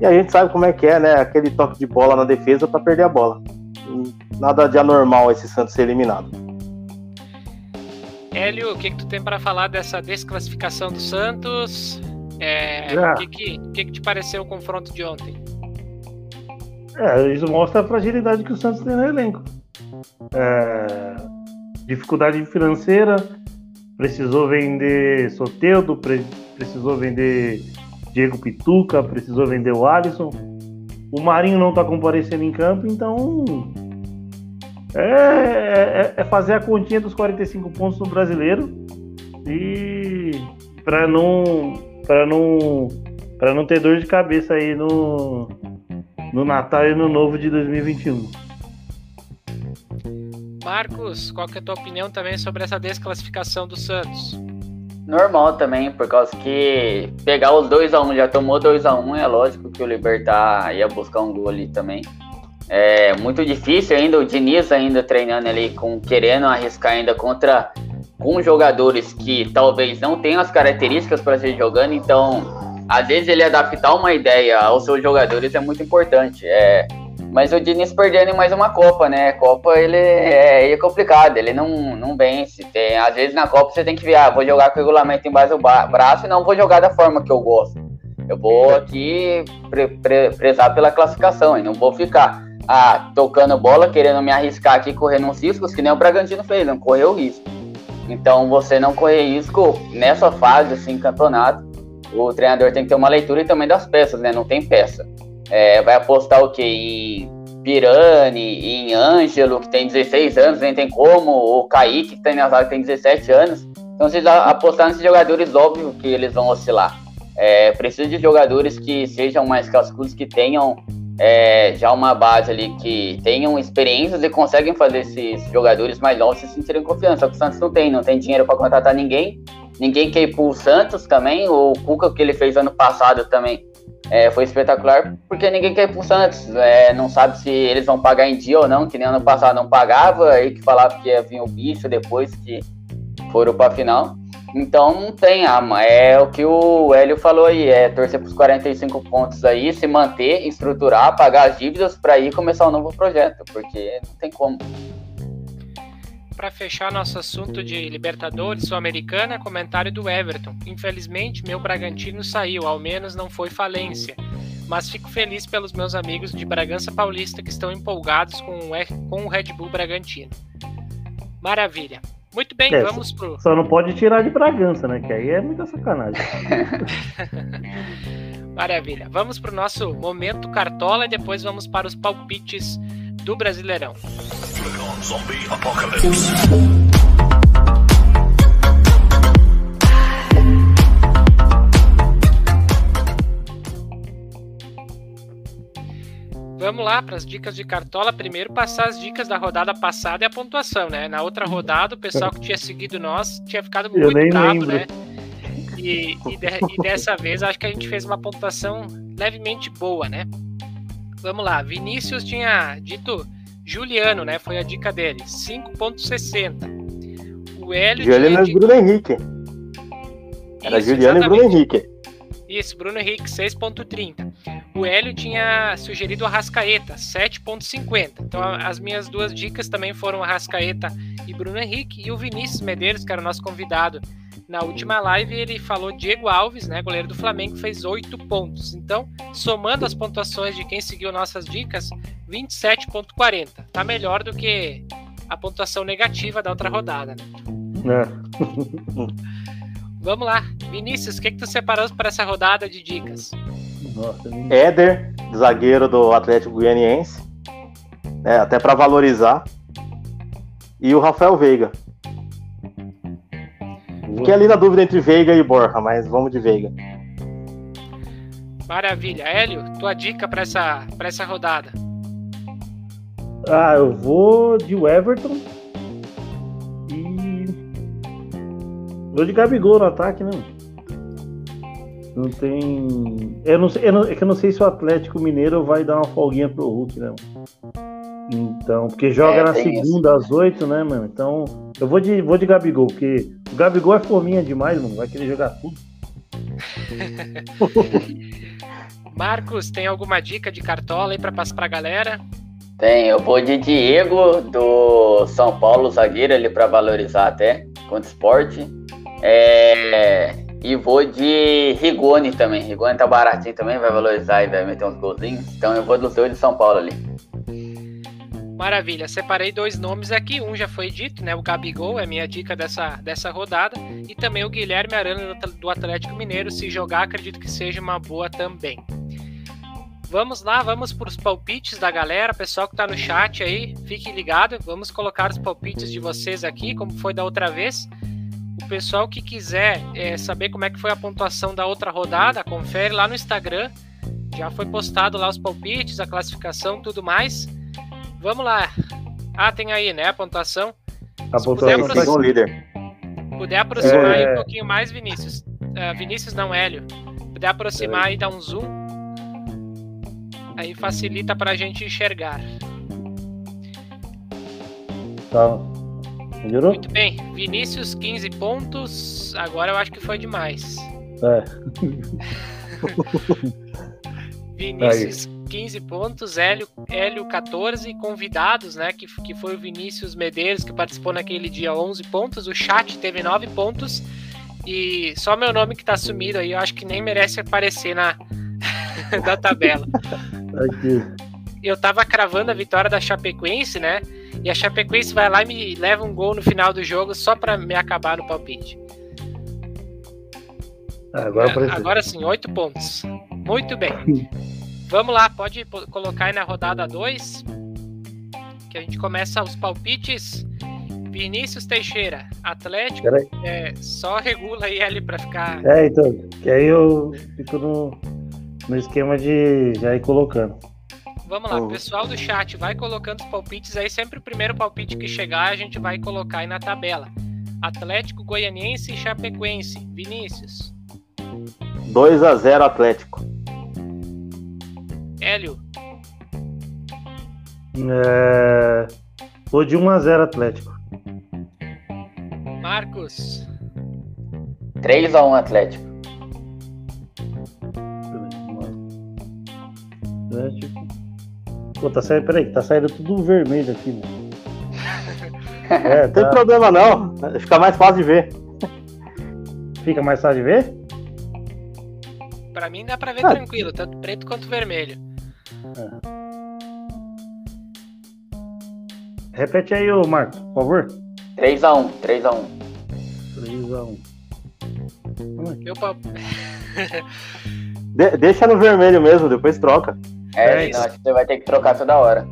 E a gente sabe como é que é, né? Aquele toque de bola na defesa para perder a bola. Nada de anormal esse Santos ser eliminado. Hélio, o que, que tu tem para falar dessa desclassificação do Santos? É, o que, que, que, que te pareceu o confronto de ontem? É, isso mostra a fragilidade que o Santos tem no elenco. É, dificuldade financeira, precisou vender Soteudo, pre, precisou vender Diego Pituca, precisou vender o Alisson. O Marinho não está comparecendo em campo, então é, é, é, fazer a continha dos 45 pontos no brasileiro e para não para não para não ter dor de cabeça aí no no Natal e no Novo de 2021. Marcos, qual que é a tua opinião também sobre essa desclassificação do Santos? Normal também, por causa que pegar os 2x1, um, já tomou 2x1, um, é lógico que o Libertar ia buscar um gol ali também. É muito difícil ainda, o Diniz ainda treinando ali, com querendo arriscar ainda contra com jogadores que talvez não tenham as características para ser jogando, então às vezes ele adaptar uma ideia aos seus jogadores é muito importante. É, mas o Diniz perdendo em mais uma Copa, né? Copa ele é, é complicado, ele não, não vence. Tem, às vezes na Copa você tem que ver, ah, vou jogar com o regulamento embaixo do braço e não vou jogar da forma que eu gosto. Eu vou aqui pre, pre, prezar pela classificação e não vou ficar ah, tocando bola, querendo me arriscar aqui, correndo uns riscos, que nem o Bragantino fez, não correu risco. Então você não correr risco nessa fase, assim, campeonato, o treinador tem que ter uma leitura e também das peças, né? Não tem peça. É, vai apostar o quê? Em Pirani, em Ângelo, que tem 16 anos, nem tem como, o Kaique, que tem na tem 17 anos. Então, se apostar nesses jogadores, óbvio que eles vão oscilar. É, precisa de jogadores que sejam mais cascudos, que tenham é, já uma base ali, que tenham experiências e conseguem fazer esses jogadores mais novos se sentirem confiança. Só que o Santos não tem, não tem dinheiro para contratar ninguém Ninguém quer ir pro Santos também, o Cuca que ele fez ano passado também é, foi espetacular, porque ninguém quer ir pro Santos. É, não sabe se eles vão pagar em dia ou não, que nem ano passado não pagava, aí que falava que ia vir o bicho depois que foram pra final. Então não tem ama. É o que o Hélio falou aí, é torcer pros 45 pontos aí, se manter, estruturar, pagar as dívidas para ir começar um novo projeto, porque não tem como para fechar nosso assunto de Libertadores Sul-Americana, comentário do Everton. Infelizmente, meu Bragantino saiu, ao menos não foi falência. Mas fico feliz pelos meus amigos de Bragança Paulista que estão empolgados com o Red Bull Bragantino. Maravilha. Muito bem, é, vamos pro. Só não pode tirar de Bragança, né? Que aí é muita sacanagem. Maravilha. Vamos pro nosso momento cartola e depois vamos para os palpites do Brasileirão. Zombie Apocalypse. Vamos lá para as dicas de cartola. Primeiro, passar as dicas da rodada passada e a pontuação, né? Na outra rodada, o pessoal que tinha seguido nós tinha ficado muito bravo, lembro. né? E, e, de, e, dessa vez, acho que a gente fez uma pontuação levemente boa, né? Vamos lá. Vinícius tinha dito Juliano, né? Foi a dica dele. 5.60. O Hélio. Juliano é Bruno Henrique. Era Isso, Juliano exatamente. e Bruno Henrique. Isso, Bruno Henrique, 6.30. O Hélio tinha sugerido a Rascaeta, 7.50. Então as minhas duas dicas também foram a Rascaeta e Bruno Henrique. E o Vinícius Medeiros, que era o nosso convidado na última live, ele falou Diego Alves, né, goleiro do Flamengo, fez 8 pontos. Então, somando as pontuações de quem seguiu nossas dicas, 27.40. Tá melhor do que a pontuação negativa da outra rodada, né? É. Vamos lá. Vinícius, o que, que tu separou para essa rodada de dicas? Nossa, Éder, zagueiro do Atlético Goianiense. É, até para valorizar. E o Rafael Veiga. Fiquei ali na dúvida entre Veiga e Borja, mas vamos de Veiga. Maravilha. Hélio, tua dica para essa, pra essa rodada? Ah, eu vou de Everton. Vou de Gabigol no ataque, né? Não tem. Eu não sei, eu não, é que eu não sei se o Atlético Mineiro vai dar uma folguinha pro Hulk, né? Então, porque joga é, na segunda isso. às oito, né, mano? Então, eu vou de, vou de Gabigol, porque o Gabigol é fominha demais, mano. Vai querer jogar tudo. Marcos, tem alguma dica de cartola aí pra passar pra galera? Tem, eu vou de Diego do São Paulo, zagueiro ali para valorizar até contra o esporte. É, e vou de Rigoni também. Rigoni tá baratinho também, vai valorizar e vai meter uns golzinhos. Então eu vou do seu de São Paulo ali. Maravilha, separei dois nomes aqui. Um já foi dito, né? O Gabigol é minha dica dessa, dessa rodada. E também o Guilherme Arana do Atlético Mineiro. Se jogar, acredito que seja uma boa também. Vamos lá, vamos para os palpites da galera. Pessoal que está no chat aí, fique ligado. Vamos colocar os palpites de vocês aqui, como foi da outra vez. O pessoal que quiser é, saber como é que foi a pontuação da outra rodada, confere lá no Instagram. Já foi postado lá os palpites, a classificação, tudo mais. Vamos lá. Ah, tem aí, né? A pontuação. A Se pontuação puder, o líder. Puder aproximar é... aí um pouquinho mais, Vinícius. Uh, Vinícius não, Hélio. Puder aproximar é. e dar um zoom. Aí facilita para a gente enxergar. Tá. Melhorou? Muito bem. Vinícius, 15 pontos. Agora eu acho que foi demais. É. Vinícius, Aí. 15 pontos, Hélio, Hélio 14, convidados, né, que, que foi o Vinícius Medeiros, que participou naquele dia 11 pontos, o chat teve 9 pontos, e só meu nome que tá sumido aí, eu acho que nem merece aparecer na da tabela. Aqui. Eu tava cravando a vitória da Chapecoense, né, e a Chapecoense vai lá e me leva um gol no final do jogo só para me acabar no palpite. Agora, Agora sim, 8 pontos. Muito bem. Vamos lá, pode colocar aí na rodada 2. Que a gente começa os palpites. Vinícius Teixeira, Atlético. É, só regula aí ele para ficar. É, então. Que aí eu fico no, no esquema de já ir colocando. Vamos lá, oh. pessoal do chat, vai colocando os palpites aí. Sempre o primeiro palpite que chegar, a gente vai colocar aí na tabela. Atlético Goianiense e Chapecoense. Vinícius. 2 a 0 Atlético. Hélio. É... Vou de 1x0 Atlético. Marcos. 3x1 Atlético. Atlético. Pô, tá saindo. Peraí, tá saindo tudo vermelho aqui, mano. É, não tem tá. problema não. Fica mais fácil de ver. Fica mais fácil de ver? Pra mim dá pra ver ah. tranquilo, tanto preto quanto vermelho. É. Repete aí, ô Marcos, por favor. 3x1, 3x1. 3x1. Meu papo. De deixa no vermelho mesmo, depois troca. É, é não, acho que você vai ter que trocar toda hora.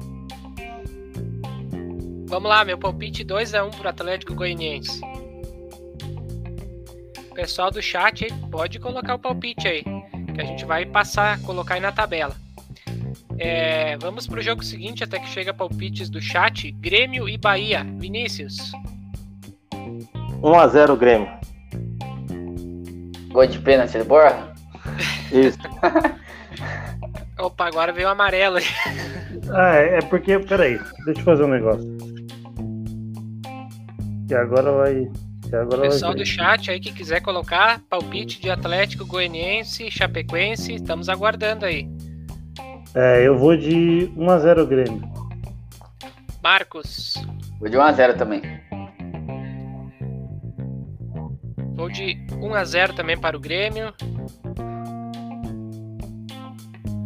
Vamos lá, meu palpite 2x1 pro Atlético Goianiense. Pessoal do chat aí, pode colocar o palpite aí. Que a gente vai passar, colocar aí na tabela. É, vamos pro jogo seguinte, até que chega palpites do chat. Grêmio e Bahia. Vinícius. 1x0 Grêmio. Gol de pênalti do Borra? Isso. Opa, agora veio o amarelo aí. Ah, é, é porque. Peraí, deixa eu fazer um negócio. E agora vai. E agora Pessoal vai do chat aí que quiser colocar palpite de Atlético Goianiense, Chapecoense, estamos aguardando aí. É, eu vou de 1x0 Grêmio. Marcos. Vou de 1x0 também. Vou de 1x0 também para o Grêmio.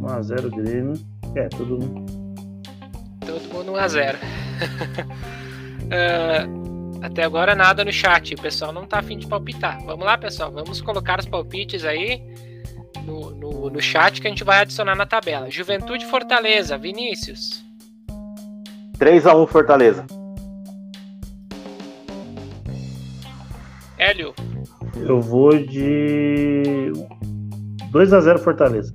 1x0 Grêmio. É, todo mundo. Todo mundo 1x0. uh, até agora nada no chat. O pessoal não tá afim de palpitar. Vamos lá, pessoal. Vamos colocar os palpites aí no, no, no chat que a gente vai adicionar na tabela. Juventude Fortaleza, Vinícius. 3x1 Fortaleza. Hélio. Eu vou de 2x0 Fortaleza.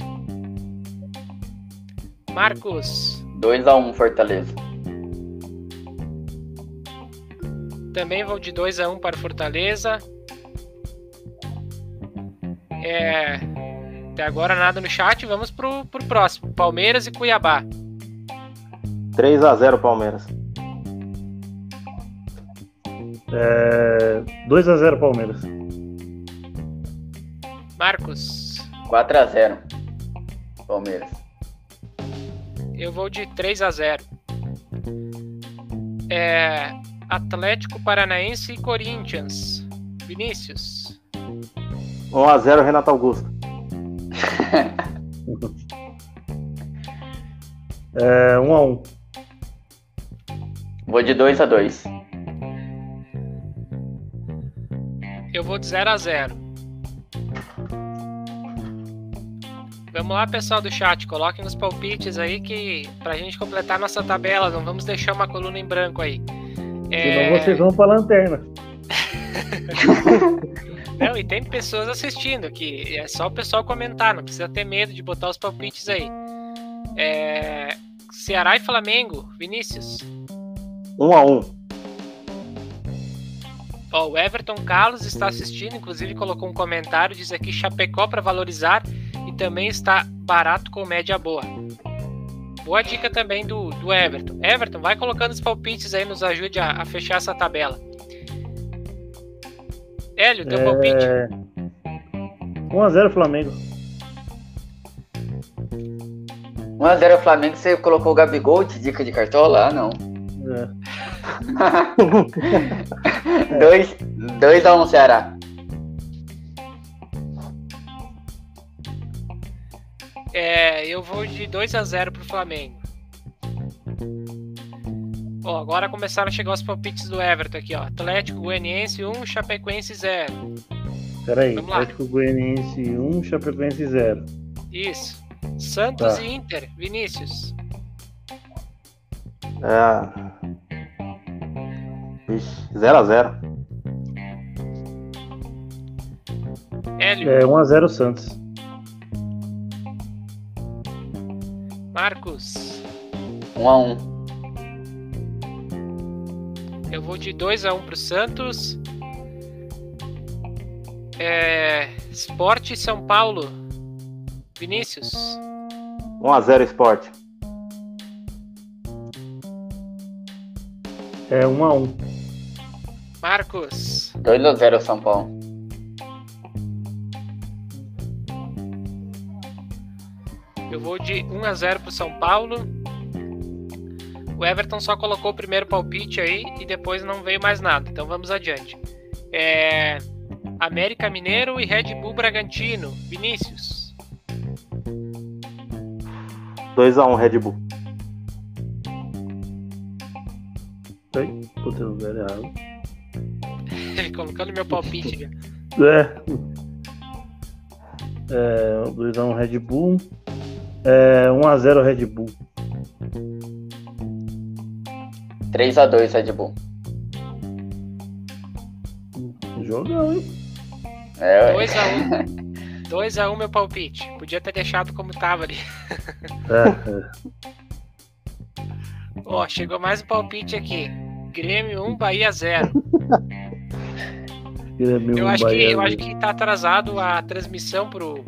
Marcos. 2x1 Fortaleza. Também vou de 2x1 para Fortaleza. É, até agora nada no chat. Vamos pro, pro próximo. Palmeiras e Cuiabá. 3x0 Palmeiras. É, 2x0 Palmeiras. Marcos. 4x0 Palmeiras. Eu vou de 3 a 0. É, Atlético Paranaense e Corinthians. Vinícius. 1x0 Renato Augusto. É, 1x1. Vou de 2x2. Eu vou de 0 a 0. Vamos lá, pessoal do chat, coloquem os palpites aí que pra gente completar nossa tabela, não vamos deixar uma coluna em branco aí. É, Senão vocês vão pra lanterna. Não, e tem pessoas assistindo aqui. É só o pessoal comentar, não precisa ter medo de botar os palpites aí. É, Ceará e Flamengo, Vinícius. 1x1. Ó, o Everton Carlos está assistindo, inclusive colocou um comentário, diz aqui Chapecó para valorizar também está barato com média boa. Boa dica também do, do Everton. Everton, vai colocando os palpites aí, nos ajude a, a fechar essa tabela. Hélio, teu palpite. É... 1x0 Flamengo. 1x0 Flamengo, você colocou o Gabigol de dica de cartola? Ah, não. É. 2x1 Ceará. É, eu vou de 2 a 0 pro Flamengo. Ó, agora começaram a chegar os palpites do Everton aqui, ó. Atlético Goianiense 1, Chapecoense 0. Peraí. Atlético Goianiense 1, Chapecoense 0. Isso. Santos Tá. e Inter, Vinícius. É... Ixi, 0x0. Hélio, É 1x0 Santos. Marcos. 1x1. Eu vou de 2 a 1 pro Santos. É, Sport e São Paulo. Vinícius. 1x0 Sport. É 1x1. Marcos. 2x0 São Paulo. Eu vou de 1 a 0 pro São Paulo. O Everton só colocou o primeiro palpite aí e depois não veio mais nada. Então vamos adiante. É, América Mineiro e Red Bull Bragantino. Vinícius. 2x1 Red Bull. Ai, Puta, eu zero errado. Ele colocando meu palpite. já. É. É, 2x1 Red Bull. É, 1x0 Red Bull. 3x2 Red Bull. Jogão, hein? É, ué. 2 a 1 2 a 1 meu palpite. Podia ter deixado como tava ali. É, é. Ó, chegou mais um palpite aqui. Grêmio 1, Bahia 0. Grêmio, Eu acho, que, Bahia, eu acho que tá atrasado a transmissão pro.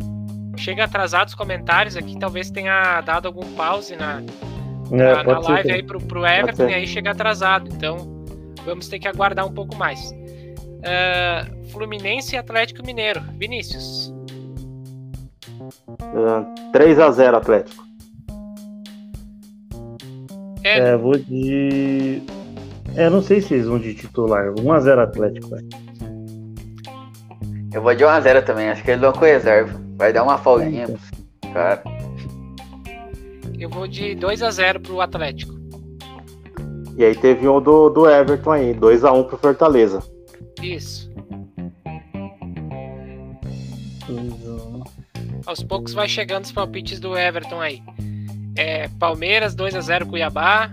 Chega atrasado os comentários aqui, talvez tenha dado algum pause na, É, na, na ser. live que- aí pro, pro Everton ser. e aí chega atrasado. Então vamos ter que aguardar um pouco mais. Ah, Fluminense e Atlético Mineiro. Vinícius. 3x0 Atlético. É, É, vou de. É, não sei se eles vão de titular. 1x0 Atlético, vai. Eu vou de 1x0 também. Acho que eles vão com reserva. Vai dar uma folguinha. Cara. eu vou de 2 a 0 pro Atlético. E aí teve um do, do Everton aí, 2x1 pro Fortaleza. Isso. 2x1. Aos poucos vai chegando os palpites do Everton aí. É, Palmeiras 2 a 0 Cuiabá.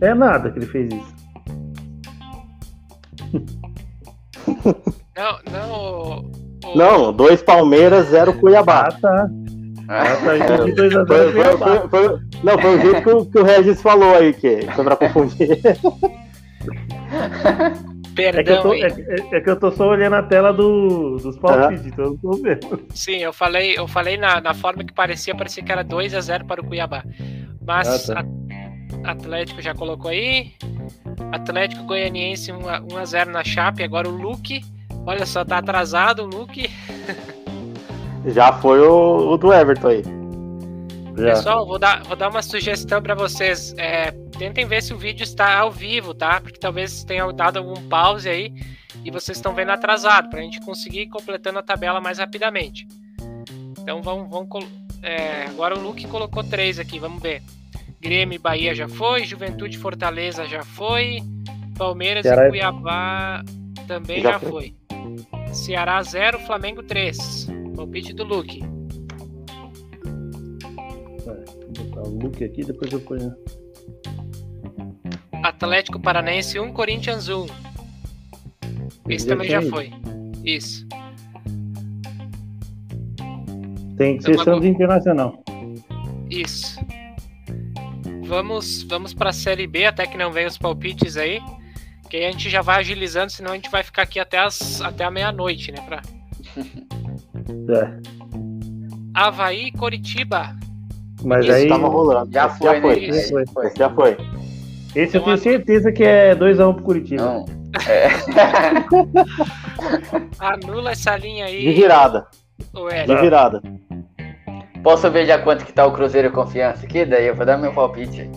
É nada que ele fez isso. Não, não, o, Não, 2 Palmeiras, 0 Cuiabá. Ah, tá. Ah, tá. Entendi 2x0 Foi- foi- foi- foi- não, foi o jeito que o, que o Regis falou aí, que foi pra confundir. É que, eu Perdão, tô, é, é- é que eu tô só olhando a tela do, dos palpites, então eu não tô vendo. Sim, eu falei, eu falei na, na forma que parecia, parecia que era 2 a 0 para o Cuiabá. Mas Ah, tá. a- Atlético já colocou aí. Atlético Goianiense 1 a, 1 a 0 na Chape. Agora o Luke. Olha só, tá atrasado o Luke. Já foi o, o do Everton aí. Já. Pessoal, vou dar, vou dar uma sugestão para vocês. É, tentem ver se o vídeo está ao vivo, tá? Porque talvez tenha dado algum pause aí e vocês estão vendo atrasado, para a gente conseguir ir completando a tabela mais rapidamente. Então vamos, vamos é, agora o Luke colocou três aqui, vamos ver. Grêmio e Bahia já foi, Juventude Fortaleza já foi, Palmeiras Ceará e e- Cuiabá também Já já, foi. foi. Ceará 0, Flamengo 3. Palpite do Luke. Vou botar o look aqui, depois eu ponho. Atlético Paranaense 1, Corinthians 1. Esse também já foi. Isso. Tem que ser Santos Internacional. Isso. Vamos, vamos para a Série B, até que não venham os palpites aí. Que aí a gente já vai agilizando, senão a gente vai ficar aqui até, as, até a meia-noite, né? Pra É. Havaí e Coritiba. Mas Isso aí. Tava rolando. Já Esse foi, já foi. né? Foi. Esse já foi. Esse eu Então, tenho a- certeza que é 2x1 pro Curitiba. Não. É. Anula essa linha De aí, virada. ô De virada. Posso ver já quanto que tá o Cruzeiro Confiança aqui? Daí eu vou dar meu palpite.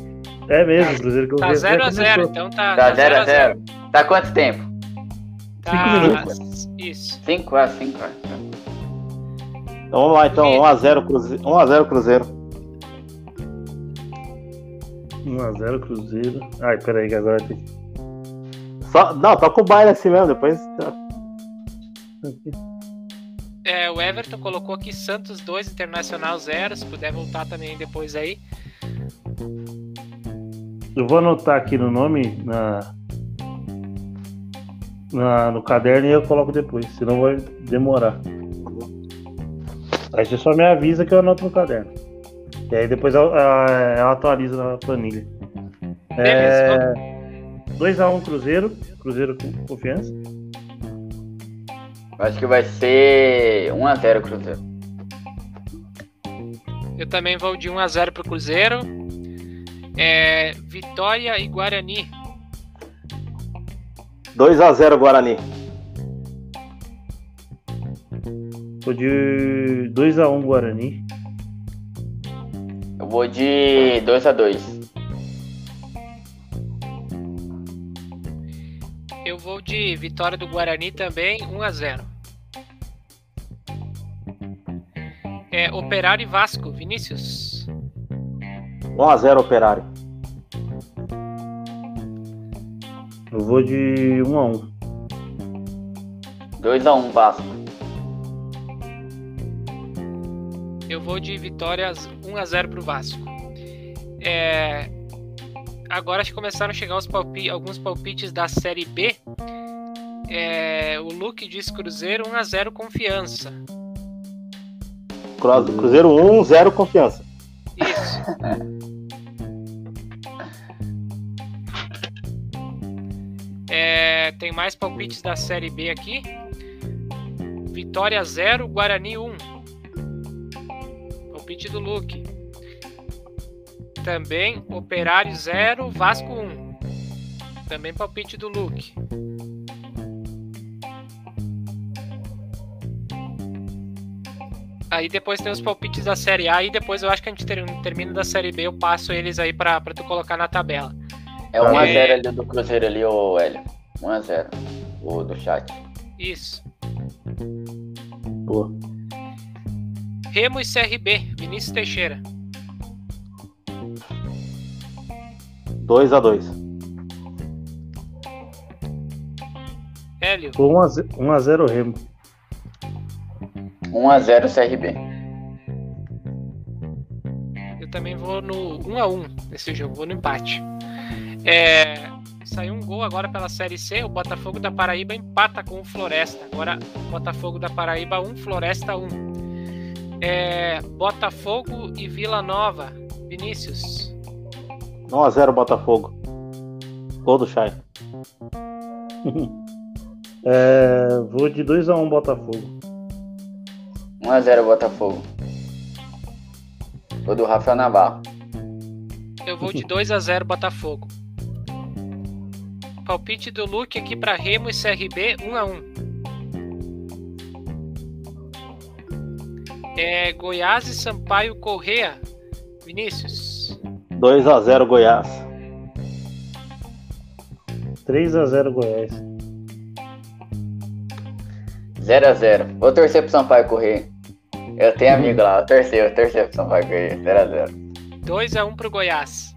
É mesmo, o Cruzeiro Tá vi, 0 já a 0 começou. então tá. Tá 0 0 a 0 Tá quanto tempo? Tá, Cinco Isso. 5 a 5 a. Então vamos lá, então. 1x0 Cruzeiro. 1x0 Cruzeiro. 1x0 Cruzeiro. Ai, peraí, que agora tem. Só, não, toca o baile assim mesmo, depois. É, o Everton colocou aqui Santos 2, Internacional 0. Se puder voltar também depois aí. Eu vou anotar aqui no nome na, na- no caderno e eu coloco depois, senão vai demorar. Aí você só me avisa que eu anoto no caderno. E aí depois eu, eu atualizo na planilha. Beleza, É, 2x1 Cruzeiro. Cruzeiro com confiança. Acho que vai ser 1 a 0 Cruzeiro. Eu também vou de 1 a 0 pro Cruzeiro. É, Vitória e Guarani. 2x0 Guarani. Tô de 2x1 Guarani. Eu vou de 2 a 2 Eu vou de vitória do Guarani também, 1 É, Operário e Vasco, Vinícius. 1x0 Operário. Eu vou de 1x1. 2 a 1 Vasco. Eu vou de vitórias 1 a 0 pro Vasco. É, agora acho que começaram a chegar os palpi- alguns palpites da Série B. É, o Luke diz Cruzeiro 1 a 0 confiança. Cru- Cruzeiro 1, 0 confiança. Isso. É, tem mais palpites da Série B aqui. Vitória 0, Guarani 1. Palpite do Luke. Também Operário 0, Vasco 1. Também palpite do Luke. Aí depois tem os palpites da Série A e depois eu acho que a gente ter- termina da Série B, eu passo eles aí pra, pra tu colocar na tabela. É 1 a É. 0 ali do Cruzeiro ali, ô Hélio. 1 a 0 O do chat. Isso. Boa. Remo e CRB, Vinícius Teixeira. 2x2. Hélio, 1x0 Remo. 1 a 0 CRB. eu também vou no 1 a 1 nesse jogo, vou no empate. É, saiu um gol agora pela Série C. O Botafogo da Paraíba empata com o Floresta. Agora, Botafogo da Paraíba 1, Floresta 1. É, Botafogo e Vila Nova. Vinícius. 1x0 Botafogo. Gol do Chay. É, vou de 2x1 Botafogo. 1x0 Botafogo. O do Rafael Navarro. Eu vou de 2 a 0 Botafogo. Palpite do Luke aqui para Remo e CRB 1 a 1. É Goiás e Sampaio Correa. Vinícius. 2x0 Goiás. 3x0 Goiás. 0x0. Vou torcer pro Sampaio correr. Eu tenho amigo lá, eu torcer, eu torcer pro Sampaio correr. 0x0. 2 a 1 pro Goiás.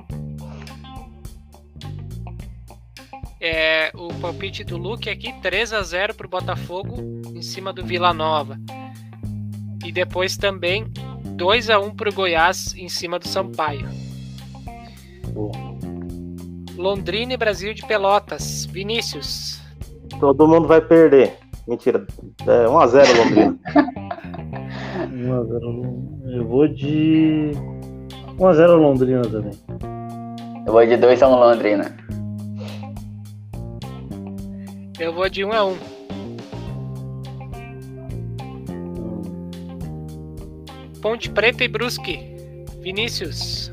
É, o palpite do Luke aqui 3 a 0 pro Botafogo em cima do Vila Nova. E depois também 2 a 1 pro Goiás em cima do Sampaio. Boa. Londrina e Brasil de Pelotas. Vinícius. Todo mundo vai perder. Mentira. É 1x0 Londrina. 1x0 Eu vou de 1x0 Londrina também. Eu vou de 2 a 1 Londrina. Eu vou de 1 a 1. Ponte Preta e Brusque. Vinícius.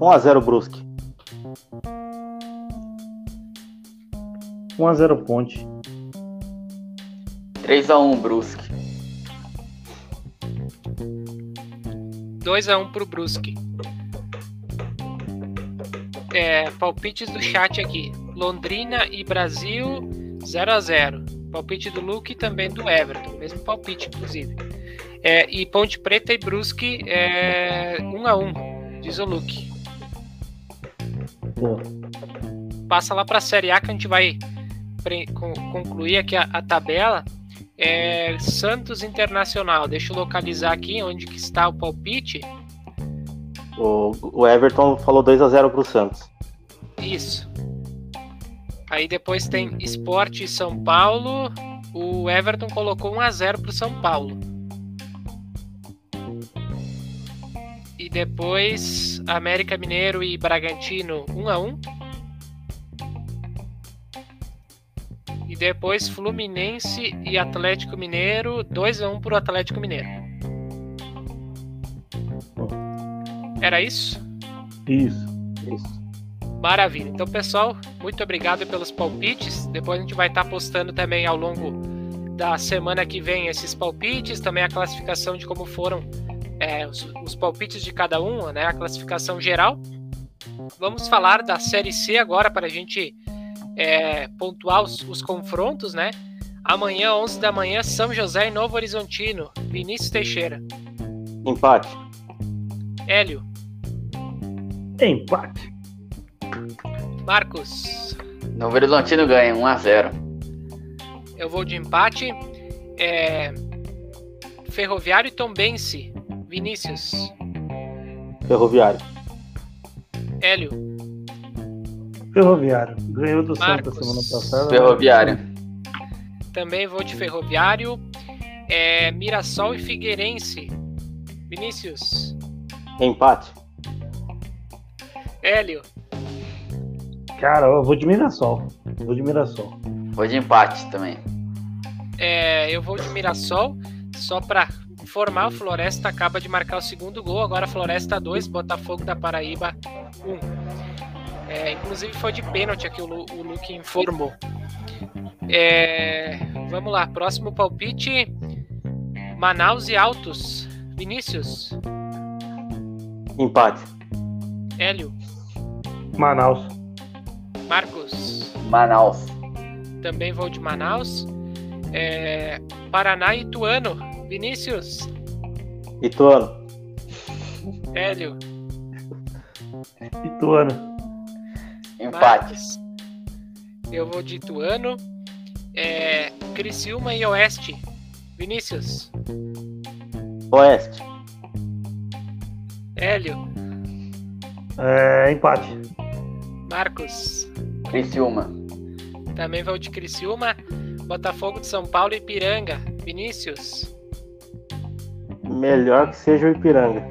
1x0 Brusque. 1x0 Ponte. 3 a 1 Brusque. 2 a 1 pro Brusque. É, palpites do chat aqui. Londrina e Brasil 0 a 0. Palpite do Luke e também do Everton, mesmo palpite inclusive. É, e Ponte Preta e Brusque é 1 a 1, diz o Luke. Boa. Passa lá para a Série A que a gente vai concluir aqui a, a tabela. É, Santos Internacional. Deixa eu localizar aqui onde que está o palpite. O, o Everton falou 2x0 pro Santos. Isso. Aí depois tem Esporte São Paulo. O Everton colocou 1 a 0 pro São Paulo. E depois América Mineiro e Bragantino 1 a 1. E depois Fluminense e Atlético Mineiro 2 a 1 pro Atlético Mineiro. Era isso? Isso. Isso. Maravilha. Então, pessoal, muito obrigado pelos palpites. Depois a gente vai estar postando também ao longo da semana que vem esses palpites, também a classificação de como foram é, os, os palpites de cada um, né? A classificação geral. Vamos falar da Série C agora para a gente é, pontuar os, os confrontos, né? Amanhã, 11 da manhã, São José e Novo Horizontino. Vinícius Teixeira. Empate. Hélio. Empate. Marcos. Novo Horizontino ganha 1 a 0. Eu vou de empate. É... Ferroviário e Tombense. Vinícius. Ferroviário. Hélio. Ferroviário. Ganhou do Santa Marcos. semana passada. Ferroviário. Também vou de Ferroviário. É... Mirassol e Figueirense. Vinícius. Empate. Hélio. Cara, eu vou de Mirassol. Vou de Mirassol. Vou de empate também. É... Eu vou de Mirassol. Só para informar, o Floresta acaba de marcar o segundo gol. Agora Floresta 2, Botafogo da Paraíba 1. É, inclusive foi de pênalti aqui o, Lu, o Luke informou. É, vamos lá, próximo palpite: Manaus e Altos. Vinícius, Empate. Hélio, Manaus. Marcos, Manaus. também vou de Manaus. É, Paraná e Ituano. Vinícius, Ituano. Hélio, Ituano. Empate. Marcos. Eu vou de Ituano. É, Criciúma e Oeste. Vinícius, Oeste. Hélio, É, empate. Marcos. Criciúma. Também vou de Criciúma. Botafogo de São Paulo e Ipiranga. Vinícius. Melhor que seja o Ipiranga.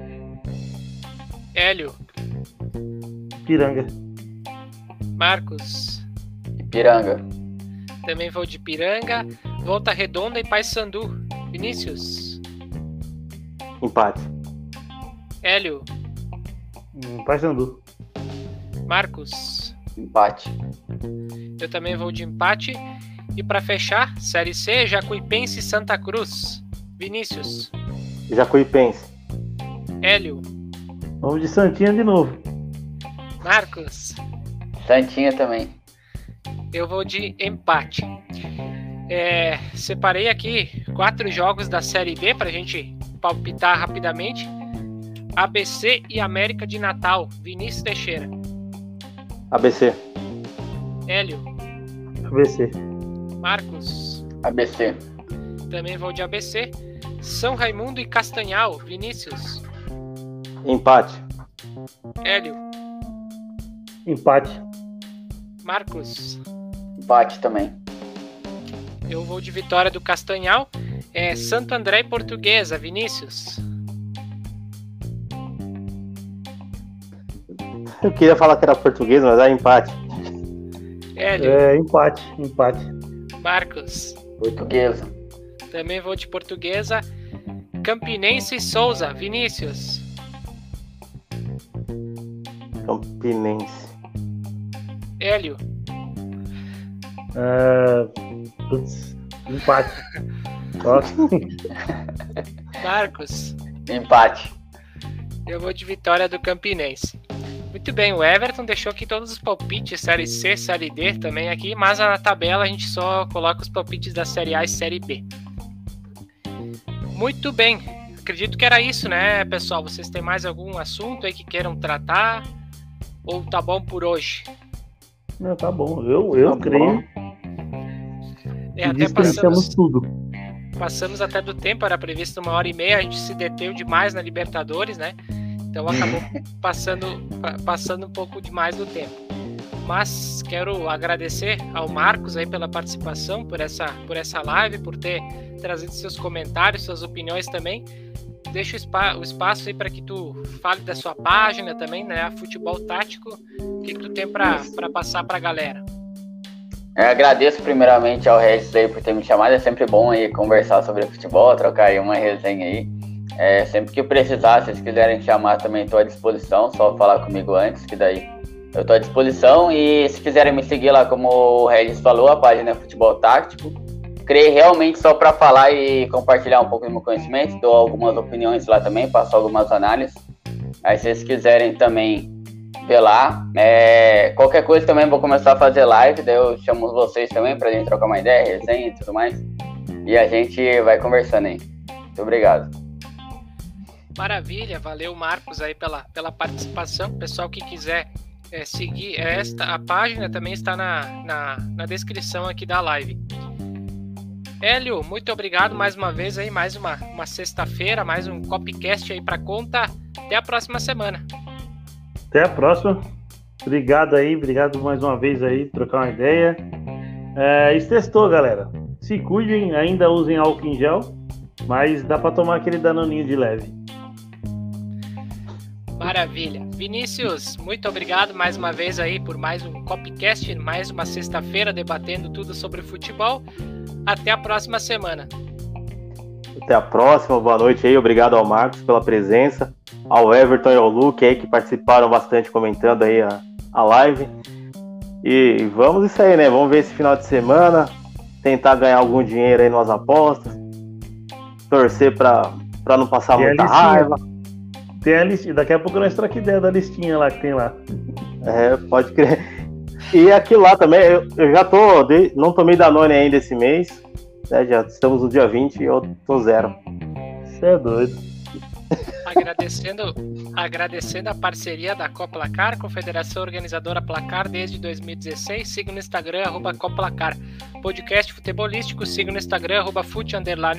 Hélio. Piranga. Marcos. Ipiranga. Também vou de Piranga. Volta Redonda e Paysandu. Vinícius. Empate. Hélio. Hum, Paysandu. Marcos. Empate. Eu também vou de empate. E para fechar, Série C, Jacuipense e Santa Cruz. Vinícius. Jacuipense. Hélio. Vamos de Santinha de novo. Marcos. Santinha também. Eu vou de empate. É, separei aqui quatro jogos da Série B para a gente palpitar rapidamente. ABC e América de Natal. Vinícius Teixeira. ABC. Hélio. ABC. Marcos. ABC. Também vou de ABC. São Raimundo e Castanhal. Vinícius. Empate. Hélio. Empate. Marcos. Empate também. Eu vou de vitória do Castanhal. É Santo André e Portuguesa. Vinícius. Eu queria falar que era português, mas é empate. Hélio. É, empate, empate. Marcos. Portuguesa. Também vou de Portuguesa. Campinense e Souza. Vinícius. Campinense. Hélio. É, putz, empate. Marcos. Empate. Eu vou de vitória do Campinense. Muito bem, o Everton deixou aqui todos os palpites, Série C, Série D também aqui, mas na tabela a gente só coloca os palpites da Série A e Série B. Muito bem, acredito que era isso, né, pessoal? Vocês têm mais algum assunto aí que queiram tratar? Ou tá bom por hoje? Não, tá bom. Eu, eu Tá creio bom. É, até passamos, tudo. passamos até do tempo, era previsto uma hora e meia, a gente se deteu demais na Libertadores, né? Então acabou passando, pa- passando um pouco demais do tempo. Mas quero agradecer ao Marcos aí pela participação, por essa, por essa live, por ter trazido seus comentários, suas opiniões também. Deixa o, o espaço aí para que tu fale da sua página também, né? Futebol Tático. O que, que tu tem para passar para a galera? Eu agradeço primeiramente ao Regis aí por ter me chamado. É sempre bom aí conversar sobre futebol, trocar aí uma resenha aí. É, sempre que precisar, se vocês quiserem chamar também estou à disposição, só falar comigo antes, que daí eu estou à disposição. E se quiserem me seguir lá, como o Regis falou, a página é Futebol Tático. Criei realmente só para falar e compartilhar um pouco do meu conhecimento, dou algumas opiniões lá também, passo algumas análises. Aí se vocês quiserem também ver lá, é, qualquer coisa também vou começar a fazer live, daí eu chamo vocês também pra gente trocar uma ideia, resenha e tudo mais. E a gente vai conversando aí. Muito obrigado. Maravilha, valeu Marcos aí pela, pela participação. Pessoal que quiser é, seguir esta, a página também está na, na, na descrição aqui da live. Hélio, muito obrigado mais uma vez aí, mais uma, uma sexta-feira, mais um copycast aí para conta. Até a próxima semana. Até a próxima. Obrigado aí, obrigado mais uma vez aí, trocar uma ideia. É, testou, galera. Se cuidem, ainda usem álcool em gel, mas dá para tomar aquele danoninho de leve. Maravilha. Vinícius, muito obrigado mais uma vez aí por mais um copycast, mais uma sexta-feira debatendo tudo sobre futebol. Até a próxima semana. Até a próxima, boa noite aí. Obrigado ao Marcos pela presença, ao Everton e ao Luke aí que participaram bastante comentando aí a, a live. E vamos isso aí, né? Vamos ver esse final de semana, tentar ganhar algum dinheiro aí nas apostas, torcer pra, pra não passar a muita raiva. Tem a listinha, daqui a pouco nós troca ideia da listinha lá que tem lá. É, pode crer. E aquilo lá também, eu, eu já tô, de- não tomei Danone ainda esse mês, né? Já estamos no dia 20 e eu tô zero. Você é doido. Agradecendo, agradecendo a parceria da Coplacar, Confederação Organizadora Placar desde 2016. Siga no Instagram, arroba Coplacar. Podcast futebolístico, siga no Instagram, arroba Fute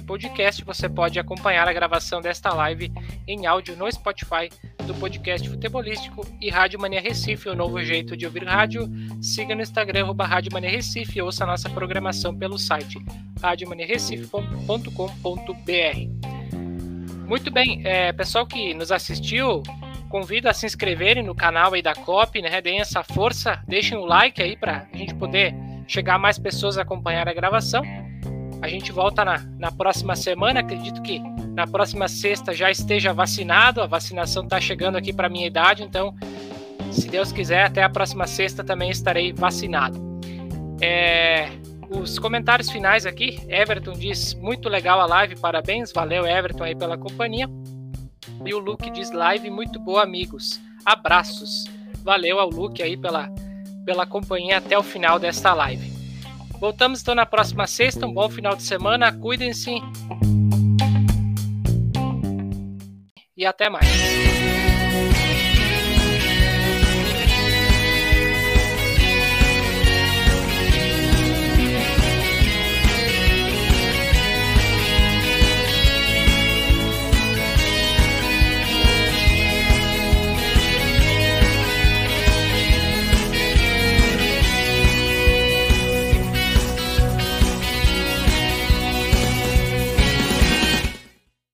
Podcast. Você pode acompanhar a gravação desta live em áudio no Spotify, do podcast futebolístico e Rádio Mania Recife, o novo jeito de ouvir rádio. Siga no Instagram, arroba Rádio Mania Recife ouça a nossa programação pelo site radiomaniarecife.com.br. Muito bem, é, pessoal que nos assistiu, convido a se inscreverem no canal aí da COP, né? Deem essa força, deixem o like aí para a gente poder chegar mais pessoas a acompanhar a gravação. A gente volta na, na próxima semana. Acredito que na próxima sexta já esteja vacinado. A vacinação está chegando aqui para minha idade, então, se Deus quiser, até a próxima sexta também estarei vacinado. É, os comentários finais aqui. Everton diz: muito legal a live, parabéns. Valeu, Everton, aí pela companhia. E o Luke diz: live muito boa, amigos. Abraços. Valeu ao Luke aí pela, pela companhia até o final desta live. Voltamos então na próxima sexta. Um bom final de semana. Cuidem-se. E até mais.